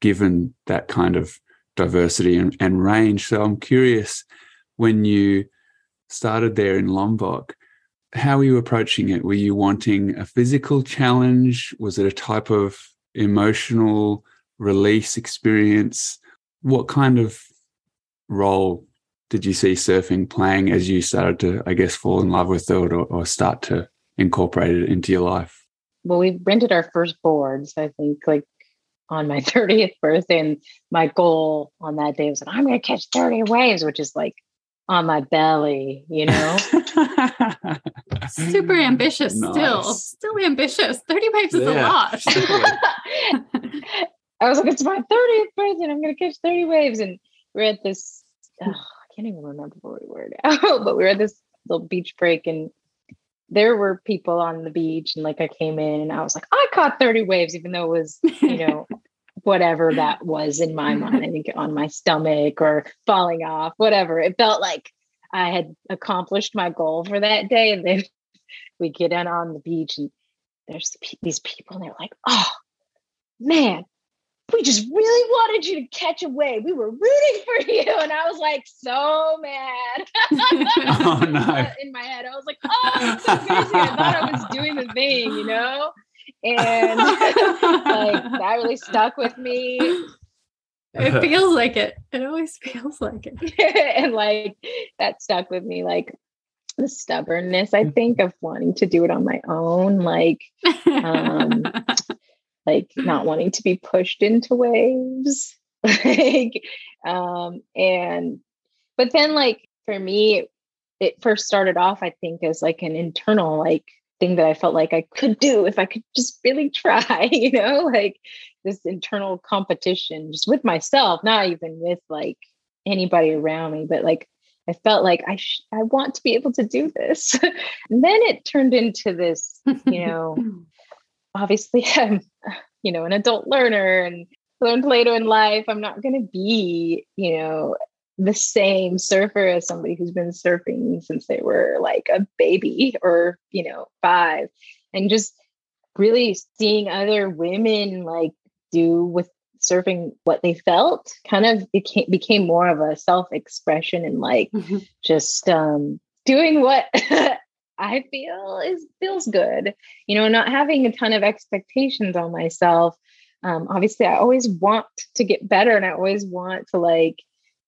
given that kind of diversity and, and range. So I'm curious when you started there in Lombok, how were you approaching it? Were you wanting a physical challenge? Was it a type of emotional release experience? What kind of role did you see surfing playing as you started to, I guess, fall in love with it or, or start to incorporate it into your life? Well, we rented our first boards, I think, like on my 30th birthday. And my goal on that day was that I'm going to catch 30 waves, which is like on my belly, you know? Super mm, ambitious nice. still. Still ambitious. 30 waves is yeah. a lot. I was like, it's my 30th birthday I'm going to catch 30 waves. And we're at this, oh, I can't even remember where we were now, but we were at this little beach break and there were people on the beach and like I came in and I was like, I caught 30 waves, even though it was, you know, whatever that was in my mind. I think on my stomach or falling off, whatever. It felt like I had accomplished my goal for that day. And then we get in on the beach and there's these people and they're like, oh man, we just really wanted you to catch a wave. We were rooting for you. And I was like, so mad. oh, no. In my head, I was like, oh, so crazy. I thought I was doing the thing, you know? And like that really stuck with me. It feels like it. It always feels like it. and like that stuck with me. Like the stubbornness i think of wanting to do it on my own like um like not wanting to be pushed into waves like um and but then like for me it first started off i think as like an internal like thing that i felt like i could do if i could just really try you know like this internal competition just with myself not even with like anybody around me but like i felt like i sh- i want to be able to do this. And then it turned into this you know obviously i'm you know an adult learner and learned later in life i'm not going to be you know the same surfer as somebody who's been surfing since they were like a baby or you know five and just really seeing other women like do with surfing what they felt kind of became became more of a self-expression and like mm-hmm. just um doing what I feel is feels good, you know, not having a ton of expectations on myself. Um, obviously, I always want to get better, and I always want to like,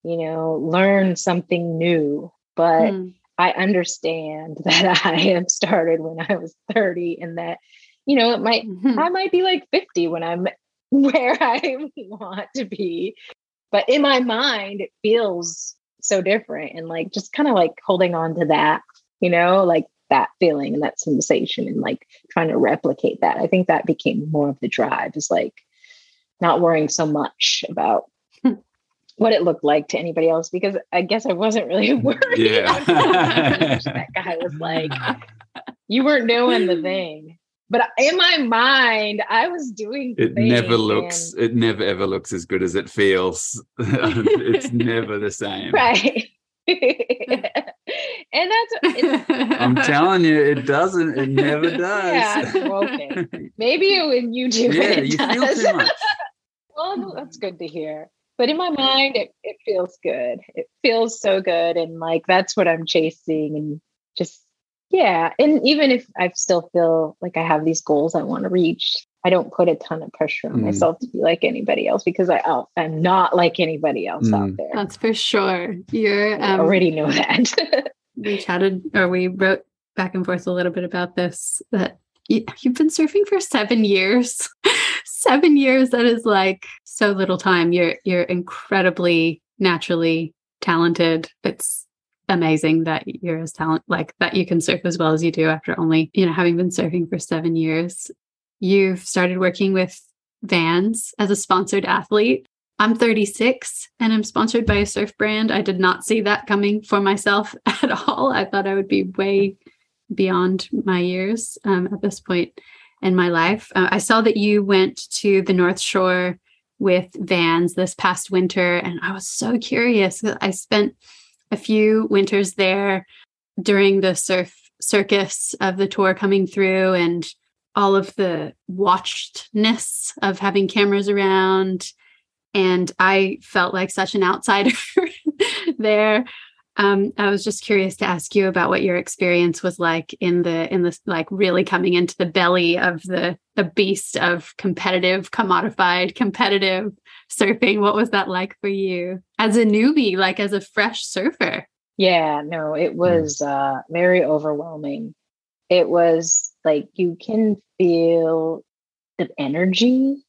you know, learn something new. But mm. I understand that I have started when I was thirty, and that you know, it might mm-hmm. I might be like fifty when I'm where I want to be. But in my mind, it feels so different and like just kind of like holding on to that, you know, like that feeling and that sensation and like trying to replicate that. I think that became more of the drive is like not worrying so much about what it looked like to anybody else because I guess I wasn't really worried. Yeah. that guy was like, you weren't doing the thing but in my mind i was doing it never looks and... it never ever looks as good as it feels it's never the same right and that's i'm telling you it doesn't it never does yeah okay maybe when you do yeah it, you does. feel too much well that's good to hear but in my mind it, it feels good it feels so good and like that's what i'm chasing and just yeah. And even if I still feel like I have these goals I want to reach, I don't put a ton of pressure on mm. myself to be like anybody else because I, oh, I'm not like anybody else mm. out there. That's for sure. You're um, already know that. We chatted or we wrote back and forth a little bit about this that you, you've been surfing for seven years. seven years. That is like so little time. You're you're incredibly naturally talented. It's amazing that you're as talent like that you can surf as well as you do after only you know having been surfing for seven years you've started working with vans as a sponsored athlete i'm 36 and i'm sponsored by a surf brand. I did not see that coming for myself at all. I thought i would be way beyond my years um, at this point in my life. Uh, i saw that you went to the north shore with vans this past winter and i was so curious. I spent a few winters there during the surf circus of the tour coming through and all of the watchedness of having cameras around and i felt like such an outsider there um, i was just curious to ask you about what your experience was like in the in this like really coming into the belly of the the beast of competitive commodified competitive surfing. What was that like for you as a newbie, like as a fresh surfer? Yeah, no, it hmm. was uh, very overwhelming. It was like you can feel the energy.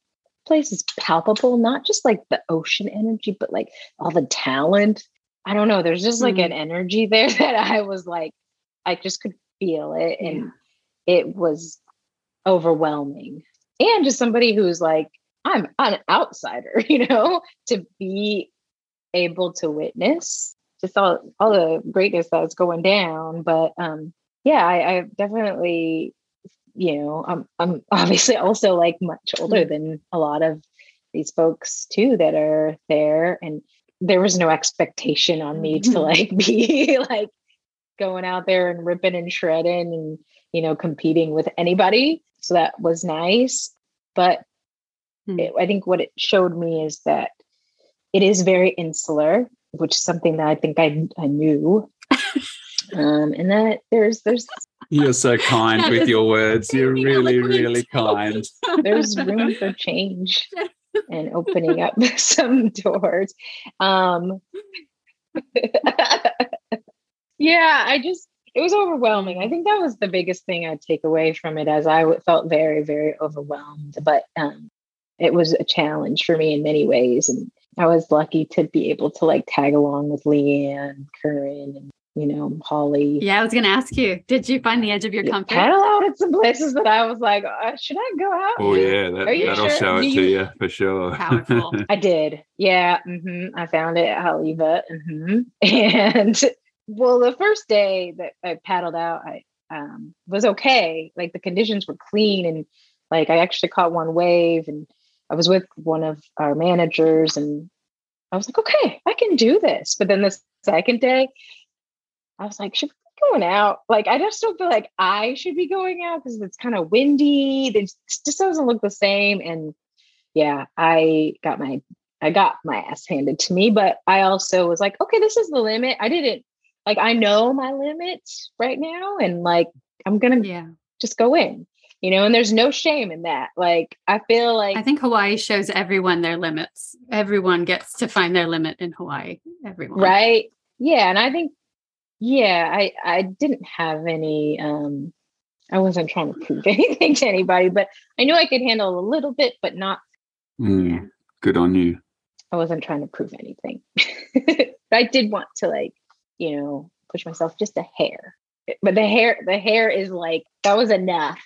Place is palpable, not just like the ocean energy, but like all the talent. I don't know. There's just like mm. an energy there that I was like, I just could feel it. And yeah. it was overwhelming. And just somebody who's like, I'm an outsider, you know, to be able to witness just all, all the greatness that's going down. But um, yeah, I, I definitely, you know, I'm I'm obviously also like much older mm-hmm. than a lot of these folks too that are there. And there was no expectation on me to mm-hmm. like be like going out there and ripping and shredding and you know competing with anybody so that was nice but Hmm. It, I think what it showed me is that it is very insular, which is something that I think I, I knew. um, and that there's there's you're so kind with your words. You're really, really kind. There's room for change and opening up some doors. Um, yeah, I just it was overwhelming. I think that was the biggest thing I'd take away from it, as I felt very, very overwhelmed. But um, it was a challenge for me in many ways, and I was lucky to be able to like tag along with Lee-Ann, Curren, and you know Holly. Yeah, I was going to ask you, did you find the edge of your comfort? Paddle out at some places that I was like, uh, should I go out? Oh yeah, that, will sure? show it Do to you- you for sure. Powerful. I did. Yeah. hmm I found it at Haleiwa. hmm And well, the first day that I paddled out, I um, was okay. Like the conditions were clean and like I actually caught one wave and I was with one of our managers and I was like, okay, I can do this. But then the second day, I was like, should we be going out? Like, I just don't feel like I should be going out because it's kind of windy. It just doesn't look the same. And yeah, I got my I got my ass handed to me, but I also was like, okay, this is the limit. I didn't like I know my limits right now, and like I'm gonna yeah. just go in, you know. And there's no shame in that. Like I feel like I think Hawaii shows everyone their limits. Everyone gets to find their limit in Hawaii. Everyone. right, yeah. And I think yeah, I I didn't have any. um I wasn't trying to prove anything to anybody, but I knew I could handle a little bit, but not. Mm, Yeah. Good on you. I wasn't trying to prove anything. but I did want to like, you know, push myself just a hair. But the hair, the hair is like that was enough.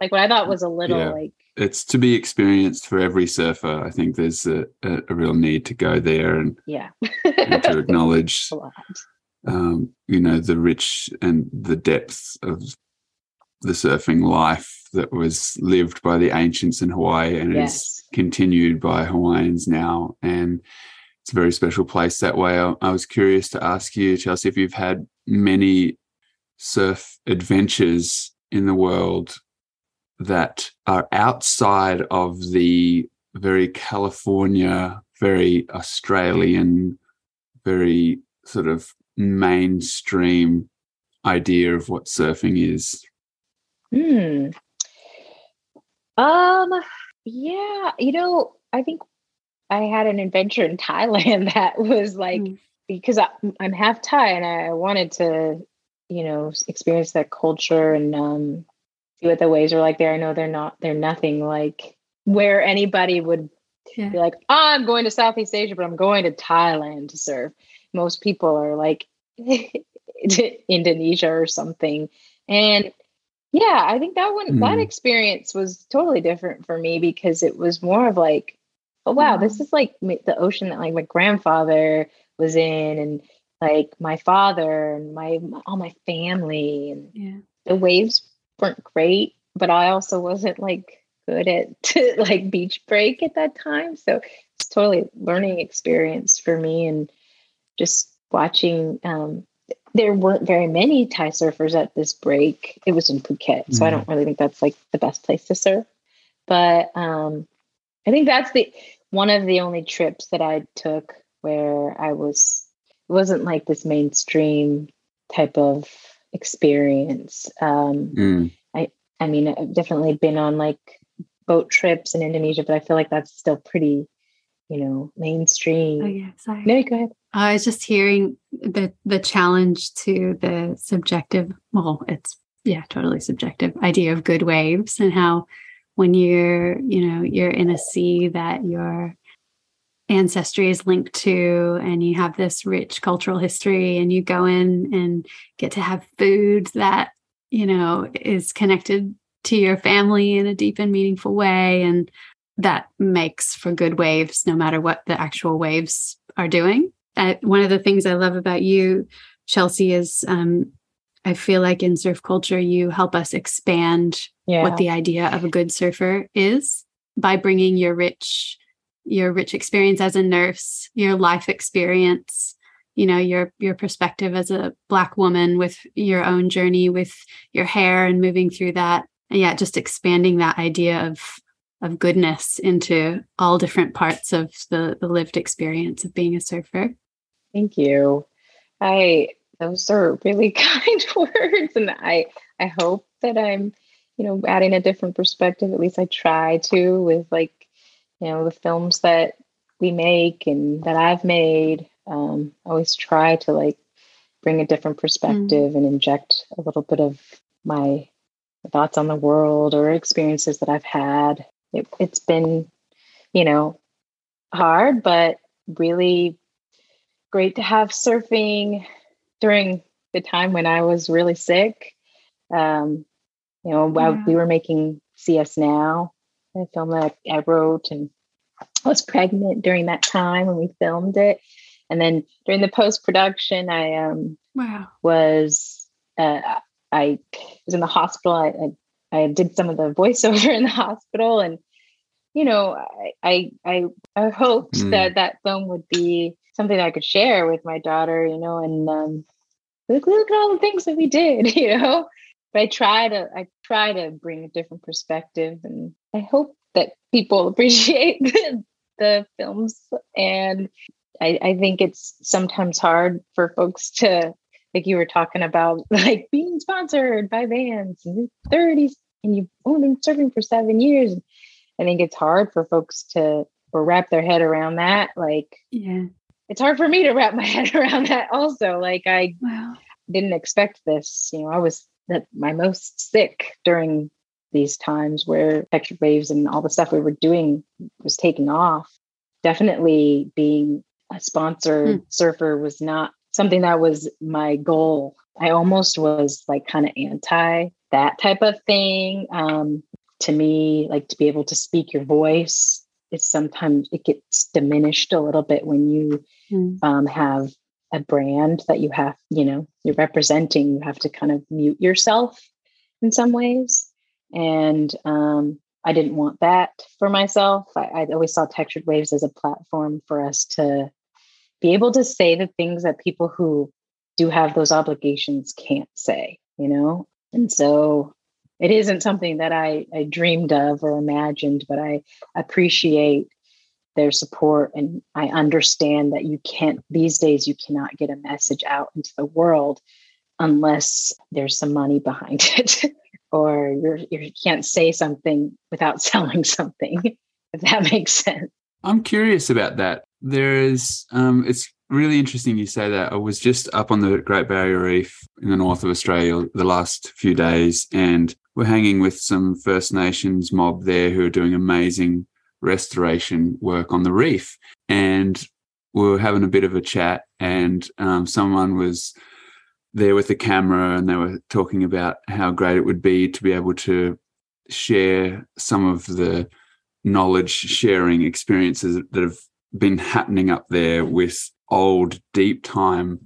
Like what I thought was a little Yeah. like It's to be experienced for every surfer. I think there's a, a, a real need to go there and, yeah. and to acknowledge, a lot. Um, you know, the rich and the depth of the surfing life that was lived by the ancients in Hawaii and is continued by Hawaiians now. And it's a very special place that way. I, I was curious to ask you, Chelsea, if you've had many surf adventures in the world that are outside of the very California, very Australian, very sort of mainstream idea of what surfing is. Hmm. Um, yeah, you know, I think I had an adventure in Thailand that was like Mm. because I, I'm half Thai and I wanted to, you know, experience that culture and um, see what the waves are like there. I know they're not, they're nothing like where anybody would Yeah. be like, oh, I'm going to Southeast Asia, but I'm going to Thailand to surf. Most people are like Indonesia or something. And yeah, I think that one, that Mm. experience was totally different for me because it was more of like, oh, wow, this is like the ocean that like my grandfather was in and like my father and my, all my family and Yeah. the waves weren't great, but I also wasn't like good at like beach break at that time. So it's totally learning experience for me and just watching um there weren't very many Thai surfers at this break. It was in Phuket. So I don't really think that's like the best place to surf. But um I think that's the one of the only trips that I took where I was it wasn't like this mainstream type of experience. Um, Mm. I mean, I've definitely been on like boat trips in Indonesia, but I feel like that's still pretty, you know, oh, mainstream. Oh yeah. Sorry. No, go ahead. I was just hearing the the challenge to the subjective. Well, it's yeah, totally subjective idea of good waves and how when you're you know you're in a sea that your ancestry is linked to and you have this rich cultural history and you go in and get to have food that you know is connected to your family in a deep and meaningful way and that makes for good waves no matter what the actual waves are doing uh, one of the things I love about you, Chelsea, is um, I feel like in surf culture, you help us expand Yeah. what the idea of a good surfer is by bringing your rich, your rich experience as a nurse, your life experience, you know, your your perspective as a black woman with your own journey with your hair and moving through that, and yeah, just expanding that idea of of goodness into all different parts of the the lived experience of being a surfer. Thank you. I those are really kind words, and I I hope that I'm, you know, adding a different perspective. At least I try to with like, you know, the films that we make and that I've made. Um, I always try to like bring a different perspective mm. and inject a little bit of my thoughts on the world or experiences that I've had. It, it's been, you know, hard, but really great to have surfing during the time when I was really sick. Um, you know, yeah. we were making Sea Us Now, a film that I wrote, and I was pregnant during that time when we filmed it. And then during the post production, I um wow was uh, I was in the hospital. I, I, I did some of the voiceover in the hospital, and you know, I I I hoped mm. that that film would be something I could share with my daughter. You know, and um, look, look at all the things that we did. You know, but I try to I try to bring a different perspective, and I hope that people appreciate the, the films. And I, I think it's sometimes hard for folks to like you were talking about like being sponsored by the 30s and you've only been serving for seven years. I think it's hard for folks to or wrap their head around that. Like, yeah, it's hard for me to wrap my head around that also. Like, I wow. didn't expect this. You know, I was at my most sick during these times where textured waves and all the stuff we were doing was taking off. Definitely being a sponsored mm. surfer was not something that was my goal. I almost was like kind of anti that type of thing. Um, to me, like to be able to speak your voice is sometimes it gets diminished a little bit when you mm. um, have a brand that you have, you know, you're representing. You have to kind of mute yourself in some ways. And um, I didn't want that for myself. I, I always saw Textured Waves as a platform for us to be able to say the things that people who do have those obligations can't say, you know? And so it isn't something that I, I dreamed of or imagined, but I appreciate their support. And I understand that you can't, these days, you cannot get a message out into the world unless there's some money behind it or you're, you can't say something without selling something, if that makes sense. I'm curious about that. There is, um, it's really interesting you say that. I was just up on the Great Barrier Reef in the north of Australia the last few days, and we're hanging with some First Nations mob there who are doing amazing restoration work on the reef. And we were having a bit of a chat, and um, someone was there with the camera and they were talking about how great it would be to be able to share some of the knowledge sharing experiences that have been happening up there with old, deep time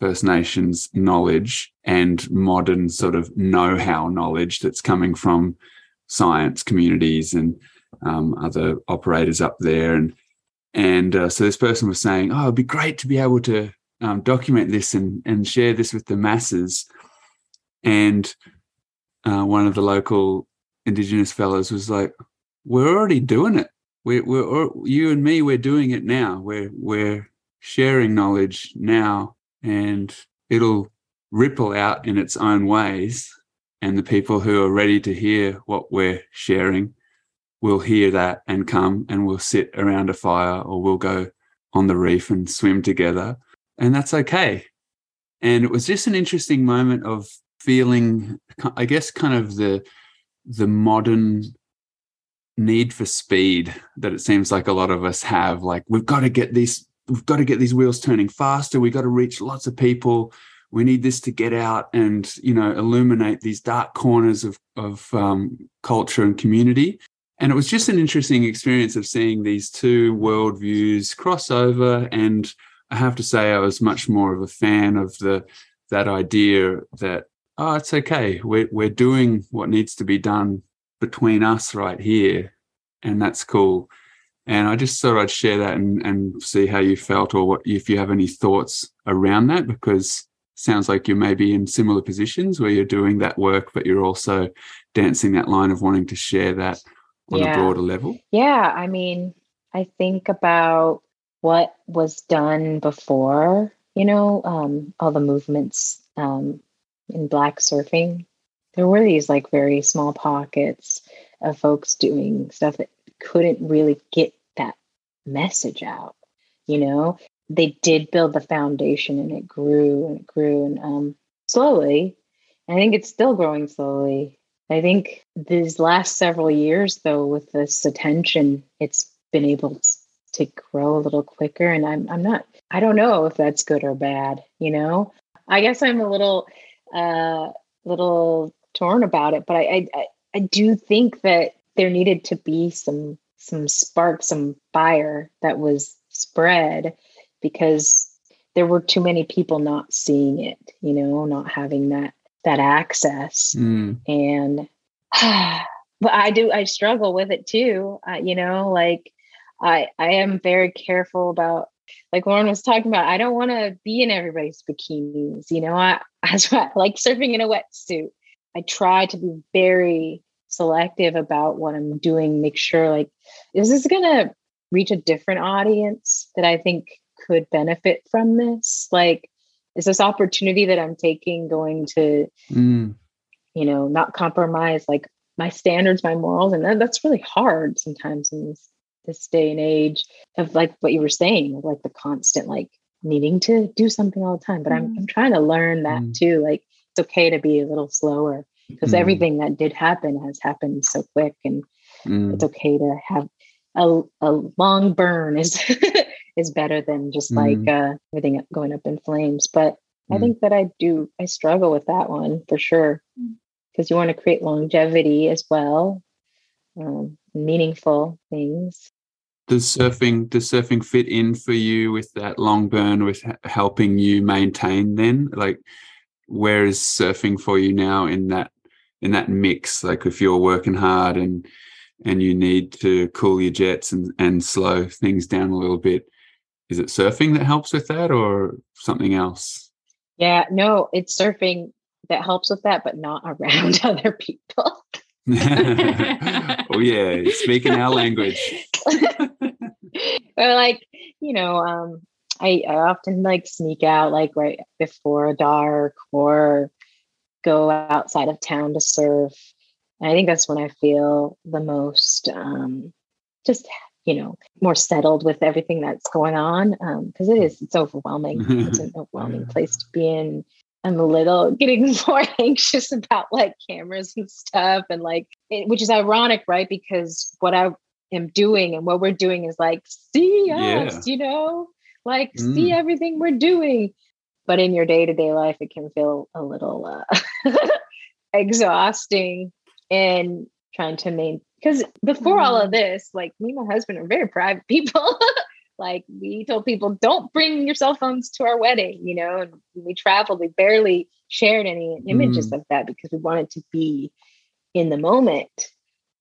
First Nations knowledge and modern sort of know how knowledge that's coming from science communities and um, other operators up there. And and uh, so this person was saying, "Oh, it'd be great to be able to um, document this and and share this with the masses." And uh, one of the local Indigenous fellows was like, we're already doing it. We're, we're you and me. We're doing it now. We're we're sharing knowledge now, and it'll ripple out in its own ways. And the people who are ready to hear what we're sharing will hear that and come, and we'll sit around a fire, or we'll go on the reef and swim together, and that's okay. And it was just an interesting moment of feeling, I guess, kind of the the modern need for speed that it seems like a lot of us have. Like we've got to get these, we've got to get these wheels turning faster. We've got to reach lots of people. We need this to get out and you know illuminate these dark corners of of um, culture and community. And it was just an interesting experience of seeing these two worldviews cross over. And I have to say, I was much more of a fan of the that idea that oh, it's okay. We're we're doing what needs to be done between us right here, and that's cool. And I just thought I'd share that and, and see how you felt or what if you have any thoughts around that because sounds like you may be in similar positions where you're doing that work, but you're also dancing that line of wanting to share that on yeah. a broader level. Yeah. I mean, I think about what was done before, you know, um, all the movements um, in Black surfing there were these like very small pockets of folks doing stuff that couldn't really get that message out, you know? they did build the foundation and it grew and it grew and um, slowly. I think it's still growing slowly. I think these last several years, though, with this attention, it's been able to grow a little quicker. And I'm, I'm not, I don't know if that's good or bad. You know, I guess I'm a little, uh, little torn about it, but I, I, I do think that there needed to be some, some spark, some fire that was spread because there were too many people not seeing it, you know, not having that that access. Mm. And but I do I struggle with it too. Uh, you know, like I I am very careful about like Lauren was talking about. I don't want to be in everybody's bikinis. You know, I as like surfing in a wetsuit. I try to be very selective about what I'm doing. Make sure like is this gonna reach a different audience that I think could benefit from this? Like, is this opportunity that I'm taking going to, mm. you know, not compromise like my standards, my morals? And that, that's really hard sometimes in this, this day and age of like what you were saying, like the constant like needing to do something all the time. But mm. I'm, I'm trying to learn that mm. too. Like, it's okay to be a little slower because mm. everything that did happen has happened so quick and mm. it's okay to have a, a long burn is is better than just mm. like uh, everything going up in flames. But mm. I think that I do I struggle with that one for sure because you want to create longevity as well, um, meaningful things. Does surfing does surfing fit in for you with that long burn with helping you maintain then like where is surfing for you now in that in that mix like if you're working hard and and you need to cool your jets and, and slow things down a little bit. Is it surfing that helps with that or something else? Yeah, no, it's surfing that helps with that, but not around other people. oh yeah, speaking our language. or like, you know, um, I, I often like sneak out like right before dark or go outside of town to surf and I think that's when I feel the most um, just, you know, more settled with everything that's going on. Because um, it is, it's overwhelming. it's an overwhelming place to be in. I'm a little getting more anxious about like cameras and stuff. And like, it, which is ironic, right? Because what I am doing and what we're doing is like, see us, yeah. you know, like mm. see everything we're doing. But in your day to day life, it can feel a little uh, exhausting and trying to maintain because before all of mm-hmm. this, like me and my husband are very private people. like we told people, don't bring your cell phones to our wedding, you know, and we traveled, we barely shared any images mm. of that because we wanted to be in the moment.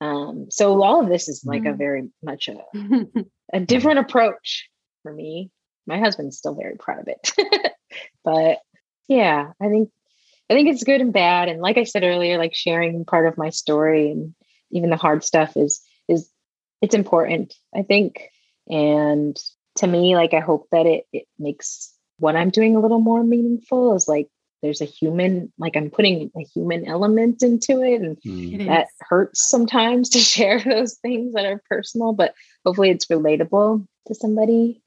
Um, so all of this is like mm. a very much a, a different approach for me. My husband's still very proud of it. but yeah, I think I think it's good and bad. And like I said earlier, like sharing part of my story and even the hard stuff is is it's important, I think. And to me, like I hope that it it makes what I'm doing a little more meaningful is like there's a human like i'm putting a human element into it and mm. that hurts sometimes to share those things that are personal but hopefully it's relatable to somebody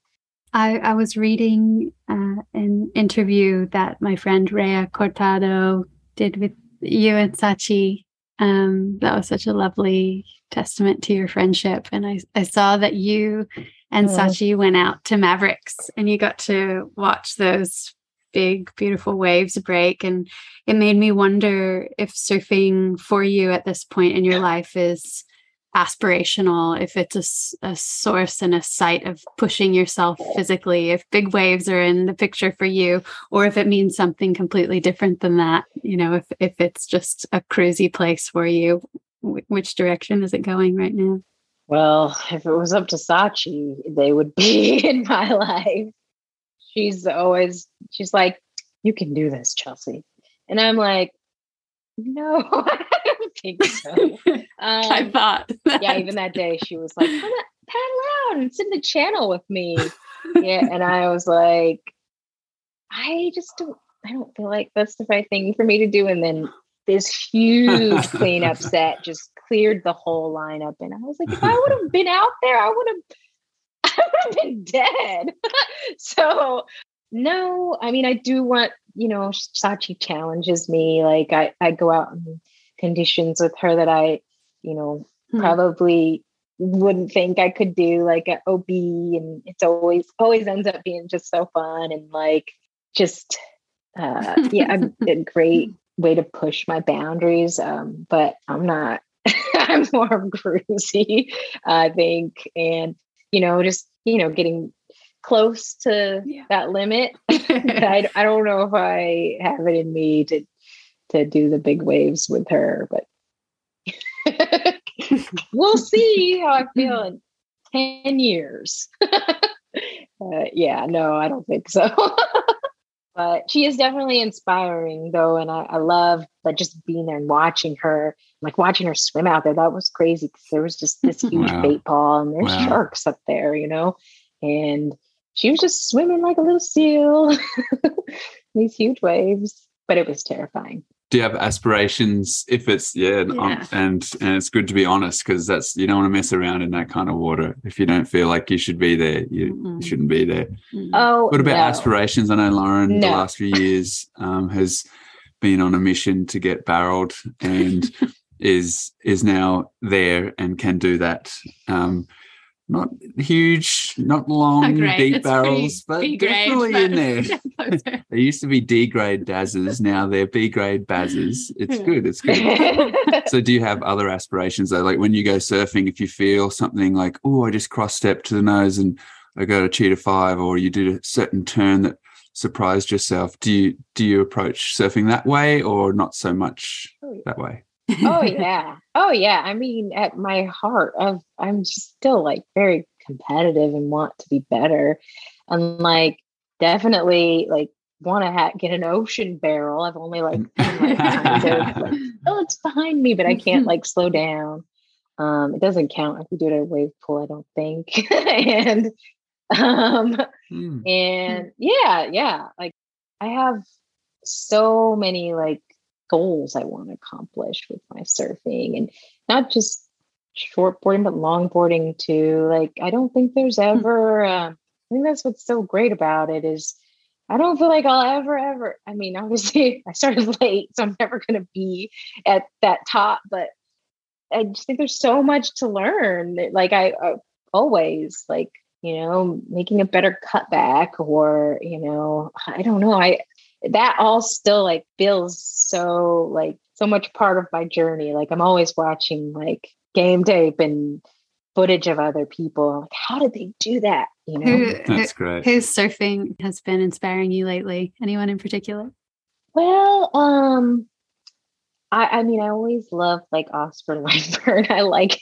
I, I was reading uh, an interview that my friend Rhea Cortado did with you and Sachi. Um, that was such a lovely testament to your friendship. And I, I saw that you and oh. Sachi went out to Mavericks and you got to watch those big, beautiful waves break. And it made me wonder if surfing for you at this point in your life is aspirational, if it's a, a, source and a site of pushing yourself physically, if big waves are in the picture for you, or if it means something completely different than that, you know, if, if it's just a cruisy place for you, w- which direction is it going right now? Well, if it was up to Sachi, they would be in my life. She's always, she's like, you can do this, Chelsea. And I'm like, no, think so. Um, I thought. That. Yeah, even that day she was like, paddle around and sit in the channel with me. yeah, and I was like, I just don't. I don't feel like that's the right thing for me to do. And then this huge cleanup set just cleared the whole lineup, and I was like, if I would have been out there, I would have. I would have been dead. so no, I mean, I do want, you know, Sachi challenges me. Like I, I go out in conditions with her that I, you know, hmm. probably wouldn't think I could do like an OB and it's always always ends up being just so fun and like just uh yeah a, a great way to push my boundaries um but I'm not I'm more cruisy I think and you know just you know getting close to yeah. that limit I, I don't know if I have it in me to to do the big waves with her but we'll see how I feel in 10 years. uh, yeah, no, I don't think so. but she is definitely inspiring though. And I, I love like just being there and watching her, like watching her swim out there. That was crazy because there was just this huge wow. bait ball and there's wow. sharks up there, you know? And she was just swimming like a little seal, these huge waves, but it was terrifying do you have aspirations if it's yeah, and, yeah. and and it's good to be honest because that's you don't want to mess around in that kind of water if you don't feel like you should be there you, mm-hmm. you shouldn't be there mm-hmm. oh what about no. aspirations i know lauren no. the last few years um, has been on a mission to get barreled and is is now there and can do that um, not huge, not long, deep it's barrels, but definitely in there. they used to be D grade Dazzers, now they're B grade Bazzers. It's good. It's good. so, do you have other aspirations though? Like when you go surfing, if you feel something like, oh, I just cross stepped to the nose and I got a cheater five, or you did a certain turn that surprised yourself, do you do you approach surfing that way or not so much oh, that way? Oh yeah. Oh yeah. I mean at my heart of i'm still like very competitive and want to be better. And like definitely like want to ha- get an ocean barrel. I've only like, of like, oh it's behind me but i can't like slow down. Um it doesn't count if you do it at a wave pool i don't think. And um mm. and yeah yeah like i have so many like goals I want to accomplish with my surfing and not just shortboarding, but longboarding too. Like, I don't think there's hmm. ever, uh, I think that's what's so great about it is I don't feel like I'll ever, ever, I mean, obviously I started late, so I'm never going to be at that top, but I just think there's so much to learn. Like I uh, always like, you know, making a better cutback or, you know, I don't know. I, that all still like feels so like so much part of my journey. Like I'm always watching like game tape and footage of other people. Like, how did they do that? You know, who, that's great. Whose surfing has been inspiring you lately? Anyone in particular? Well, um, I, I mean, I always love like Oscar Lightburn. I like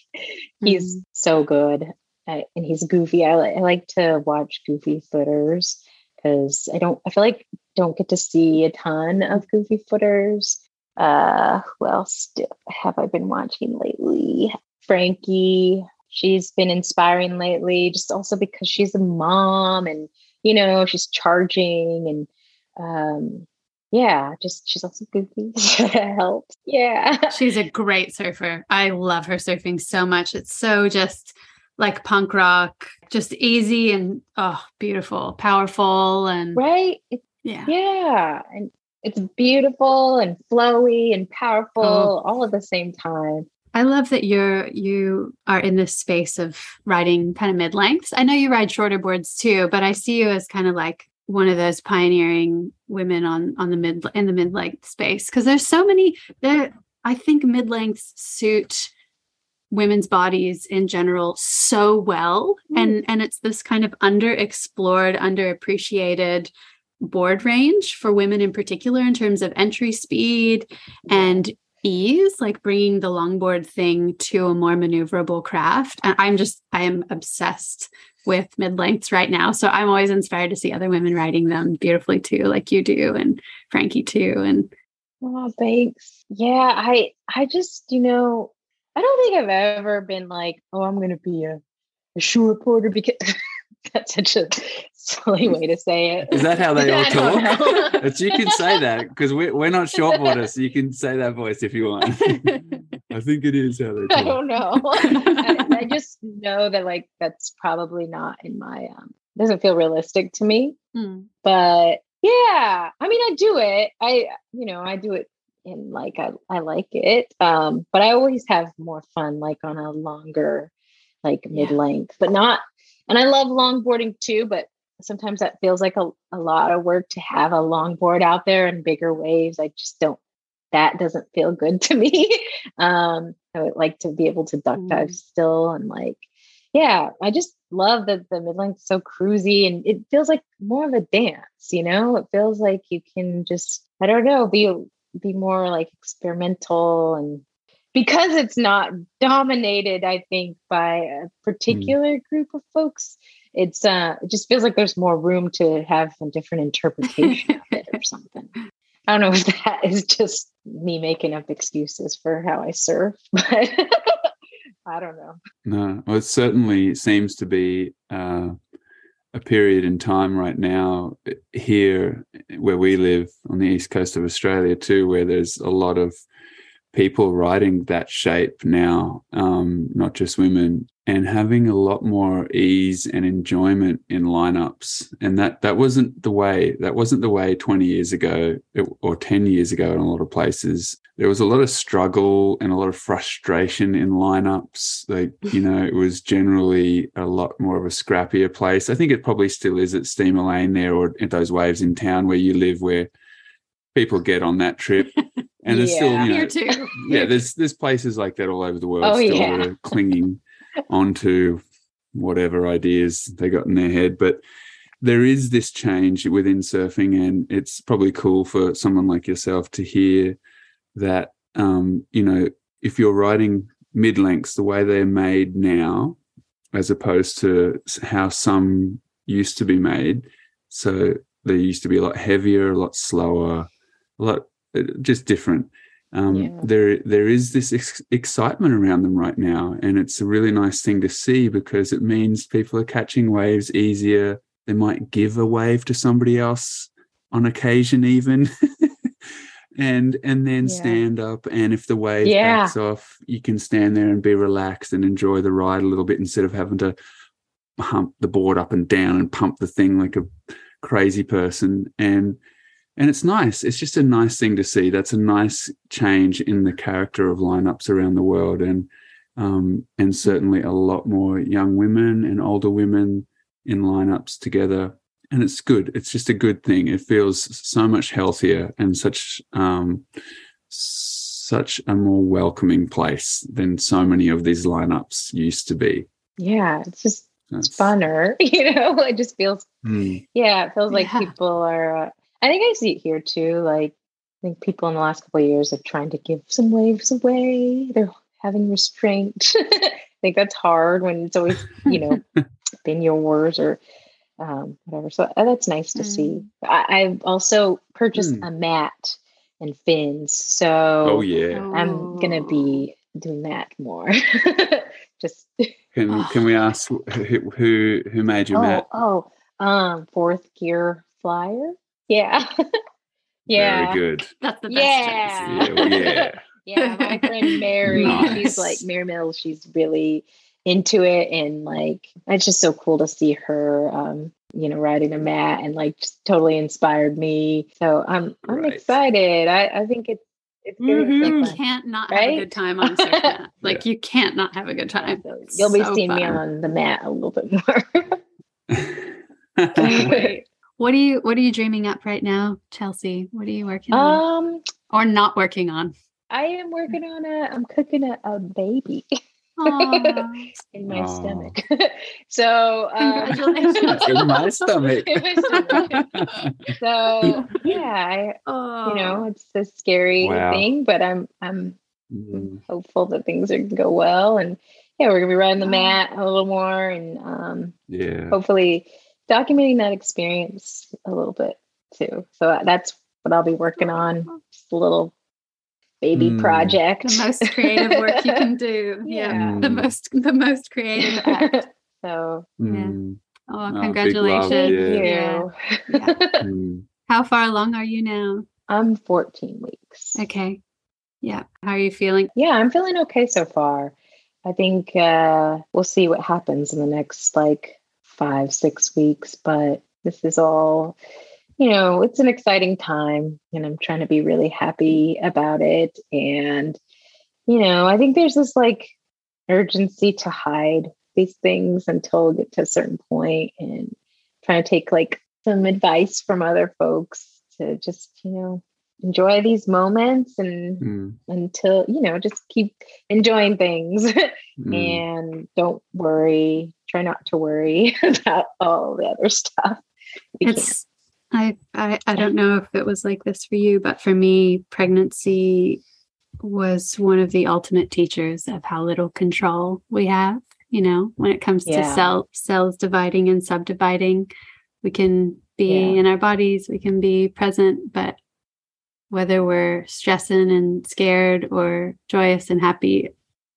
he's mm. so good I, and he's goofy. I, I like to watch goofy footers because I don't. I feel like don't get to see a ton of goofy footers. Uh, who else have I been watching lately? Frankie. She's been inspiring lately, just also because she's a mom and you know she's charging and um, yeah, just she's also goofy. helps. Yeah, she's a great surfer. I love her surfing so much. It's so just like punk rock, just easy and oh, beautiful, powerful, and right. Yeah. Yeah. And it's beautiful and flowy and powerful oh. all at the same time. I love that you're you are in this space of riding kind of mid lengths. I know you ride shorter boards too, but I see you as kind of like one of those pioneering women on on the mid in the mid length space because there's so many there. I think mid lengths suit women's bodies in general so well, mm. and and it's this kind of underexplored, underappreciated board range for women in particular in terms of entry speed and ease like bringing the longboard thing to a more maneuverable craft. And i'm just i am obsessed with mid lengths right now. So i'm always inspired to see other women riding them beautifully too like you do and frankie too. And oh thanks. Yeah i i just you know i don't think i've ever been like oh i'm gonna be a, a short boarder because that's such a silly way to say it. Is that how they all talk? but you can say that because we're, we're not shortboarders. So you can say that voice if you want. I think it is how they I don't know. I, I just know that like that's probably not in my um doesn't feel realistic to me. Hmm. But yeah, I mean I do it. I you know, I do it in like I, I like it. Um, but I always have more fun like on a longer, like Yeah. mid length, but not and I love longboarding too, but sometimes that feels like a, a lot of work to have a longboard out there and bigger waves. I just don't that doesn't feel good to me. um, I would like to be able to duck dive Mm. still and like, yeah, I just love that the mid length is so cruisy and it feels like more of a dance, you know? It feels like you can just, I don't know, be be more like experimental and because it's not dominated, I think, by a particular group of folks, it's uh it just feels like there's more room to have a different interpretation of it or something. I don't know if that is just me making up excuses for how I surf, but I don't know. No, well, it certainly seems to be uh, a period in time right now eh, here where we live on the east coast of Australia too, where there's a lot of people riding that shape now, um, not just women, and having a lot more ease and enjoyment in lineups. And that that wasn't the way. That wasn't the way 20 years ago or 10 years ago in a lot of places. There was a lot of struggle and a lot of frustration in lineups. Like, you know, it was generally a lot more of a scrappier place. I think it probably still is at Steamer Lane there or at those waves in town where you live where people get on that trip. And there's still, Yeah. you know, Here too. yeah, there's there's places like that all over the world Oh, still yeah. clinging onto whatever ideas they got in their head. But there is this change within surfing, and it's probably cool for someone like yourself to hear that um, you know, if you're riding mid lengths the way they're made now, as opposed to how some used to be made. So they used to be a lot heavier, a lot slower, a lot uh, just different. Um, Yeah. There, there is this ex- excitement around them right now, and it's a really nice thing to see because it means people are catching waves easier. They might give a wave to somebody else on occasion, even, and and then Yeah. stand up. And if the wave Yeah. backs off, you can stand there and be relaxed and enjoy the ride a little bit instead of having to hump the board up and down and pump the thing like a crazy person and and it's nice it's just a nice thing to see that's a nice change in the character of lineups around the world and um and certainly a lot more young women and older women in lineups together and it's good it's just a good thing it feels so much healthier and such um such a more welcoming place than so many of these lineups used to be Yeah, it's just That's- it's funner, you know. It just feels Mm. yeah, it feels like Yeah. people are. Uh, I think I see it here too. Like I think people in the last couple of years are trying to give some waves away. They're having restraint. I think that's hard when it's always you know been yours or um, whatever. So uh, that's nice to see. I, I've also purchased Mm. a mat and fins, so oh yeah I'm gonna be doing that more. Just Can can we ask who who, who made your oh, mat? oh, um, fourth gear flyer. Yeah, yeah, Very good. That's the best Yeah. choice. Yeah, well, yeah. yeah. My friend Mary, she's like Mary Mills. She's really into it, and like it's just so cool to see her. Um, you know, riding a mat and like just totally inspired me. So I'm I'm Right. excited. I I think it's it's gonna be You can't not have a good time on a surf mat. Like you can't not have a good time. So you'll be So seeing me on the mat a little bit more. Wait. What are you what are you dreaming up right now, Chelsea? What are you working on? um, Or not working on? I am working on a. I'm cooking a, a baby in my Aw. stomach. so uh, in my stomach. In my stomach. so yeah, I, you know, it's a scary Wow. thing, but I'm I'm Mm, hopeful that things are gonna go well, and yeah, we're gonna be riding the mat a little more, and um, yeah. hopefully documenting that experience a little bit too. So that's what I'll be working on. Just a little baby Mm. project. the most creative work you can do. Yeah. Yeah. The most the most creative act. so Mm, Oh, big love, congratulations. thank Yeah. Yeah. mm. How far along are you now? I'm 14 weeks. Okay. Yeah. How are you feeling? Yeah, I'm feeling okay so far. I think uh, we'll see what happens in the next like five, six weeks, but this is all, you know, it's an exciting time and I'm trying to be really happy about it. And, you know, I think there's this like urgency to hide these things until we get to a certain point and trying to take like some advice from other folks to just, you know, enjoy these moments and mm. until you know just keep enjoying things mm. and don't worry try not to worry about all the other stuff you it's I, I i don't know if it was like this for you but for me pregnancy was one of the ultimate teachers of how little control we have you know when it comes yeah. to cell cells dividing and subdividing we can be yeah. in our bodies we can be present but whether we're stressing and scared or joyous and happy,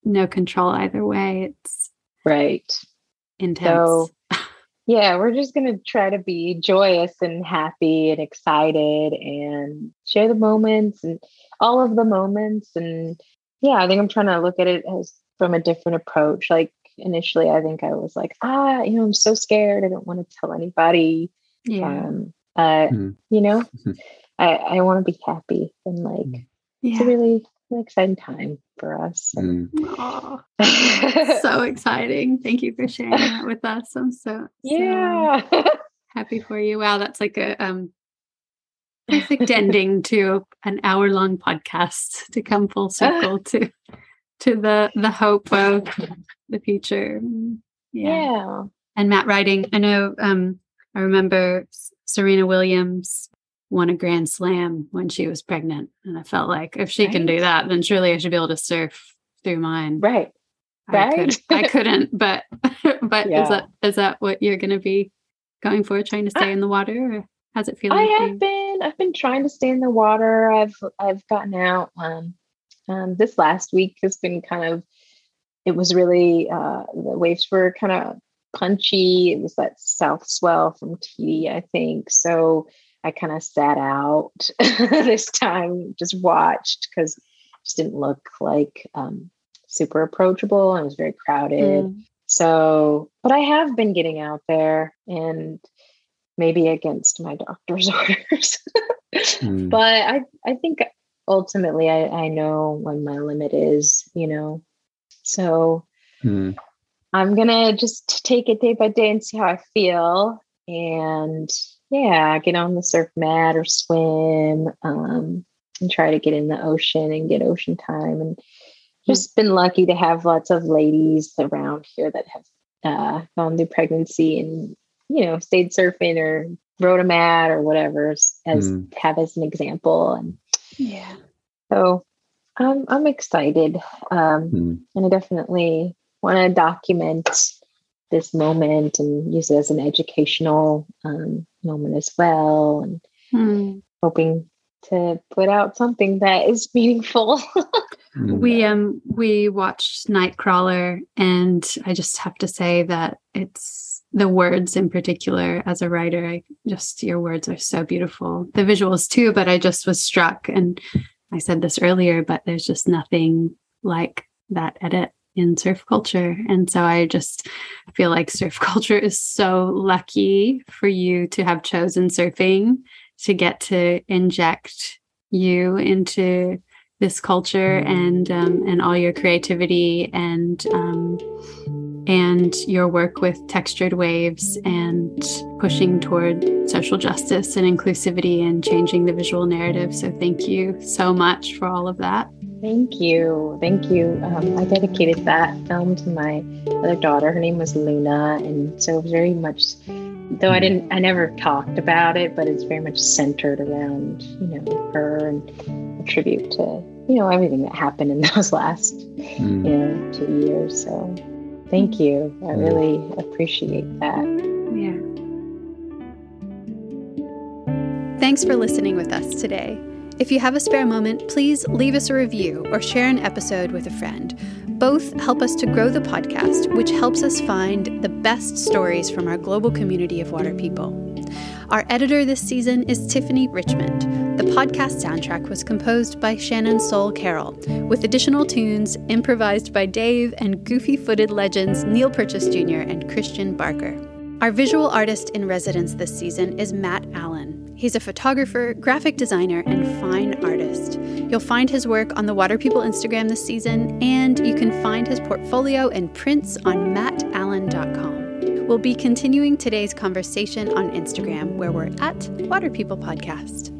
no control either way. It's right. Intense. So, yeah, we're just going to try to be joyous and happy and excited and share the moments and all of the moments. And yeah, I think I'm trying to look at it as from a different approach. Like initially, I think I was like, ah, you know, I'm so scared. I don't want to tell anybody. Yeah. Um, uh, mm. You know, I, I want to be happy and like yeah. Mm. it's a really exciting time for us. Mm. so exciting. Thank you for sharing that with us. I'm so, yeah so happy for you. Wow, that's like a um perfect ending to an hour long podcast to come full circle to to the the hope of the future. Yeah. yeah. And Matt writing, I know um I remember Serena Williams won a grand slam when she was pregnant. And I felt like if she right. can do that, then surely I should be able to surf through mine. Right. I right. Could, I couldn't, but but yeah. is that is that what you're gonna be going for, trying to stay I, in the water or how's it feeling? I have been I've been trying to stay in the water. I've I've gotten out um um this last week has been kind of it was really uh the waves were kind of punchy. It was that south swell from TD, I think. So I kind of sat out this time, just watched because it just didn't look like um, super approachable and it was very crowded. Mm. So, but I have been getting out there and maybe against my doctor's orders. mm. But I, I think ultimately I, I know when my limit is, you know. So mm. I'm gonna just take it day by day and see how I feel. And yeah, get on the surf mat or swim um, and try to get in the ocean and get ocean time. And just been lucky to have lots of ladies around here that have uh, gone through pregnancy and, you know, stayed surfing or rode a mat or whatever as mm. have as an example. And yeah, so I'm, I'm excited. Um, mm. And I definitely want to document this moment and use it as an educational um, moment as well and mm. hoping to put out something that is meaningful hmm. we um we watched nightcrawler and i just have to say that it's the words in particular as a writer i just your words are so beautiful the visuals too but i just was struck and i said this earlier but there's just nothing like that edit in surf culture. And so I just feel like surf culture is so lucky for you to have chosen surfing to get to inject you into this culture and um, and all your creativity and um, and your work with textured waves and pushing toward social justice and inclusivity and changing the visual narrative. So thank you so much for all of that. Thank you. Thank you. Um, I dedicated that film to my other daughter. Her name was Luna. And so it was very much, though I didn't, I never talked about it, but it's very much centered around, you know, her and a tribute to, you know, everything that happened in those last, mm. you know, two years. So thank you. I hmm. really appreciate that. Yeah. Thanks for listening with us today. If you have a spare moment, please leave us a review or share an episode with a friend. Both help us to grow the podcast, which helps us find the best stories from our global community of water people. Our editor this season is Tiffany Richmond. The podcast soundtrack was composed by Shannon Soul Carroll, with additional tunes improvised by Dave and goofy footed legends Neil Purchase Jr. and Christian Barker. Our visual artist in residence this season is Matt Allen. He's a photographer, graphic designer, and fine artist. You'll find his work on the Water People Instagram this season, and you can find his portfolio and prints on mattallen.com. We'll be continuing today's conversation on Instagram, where we're at Water People Podcast.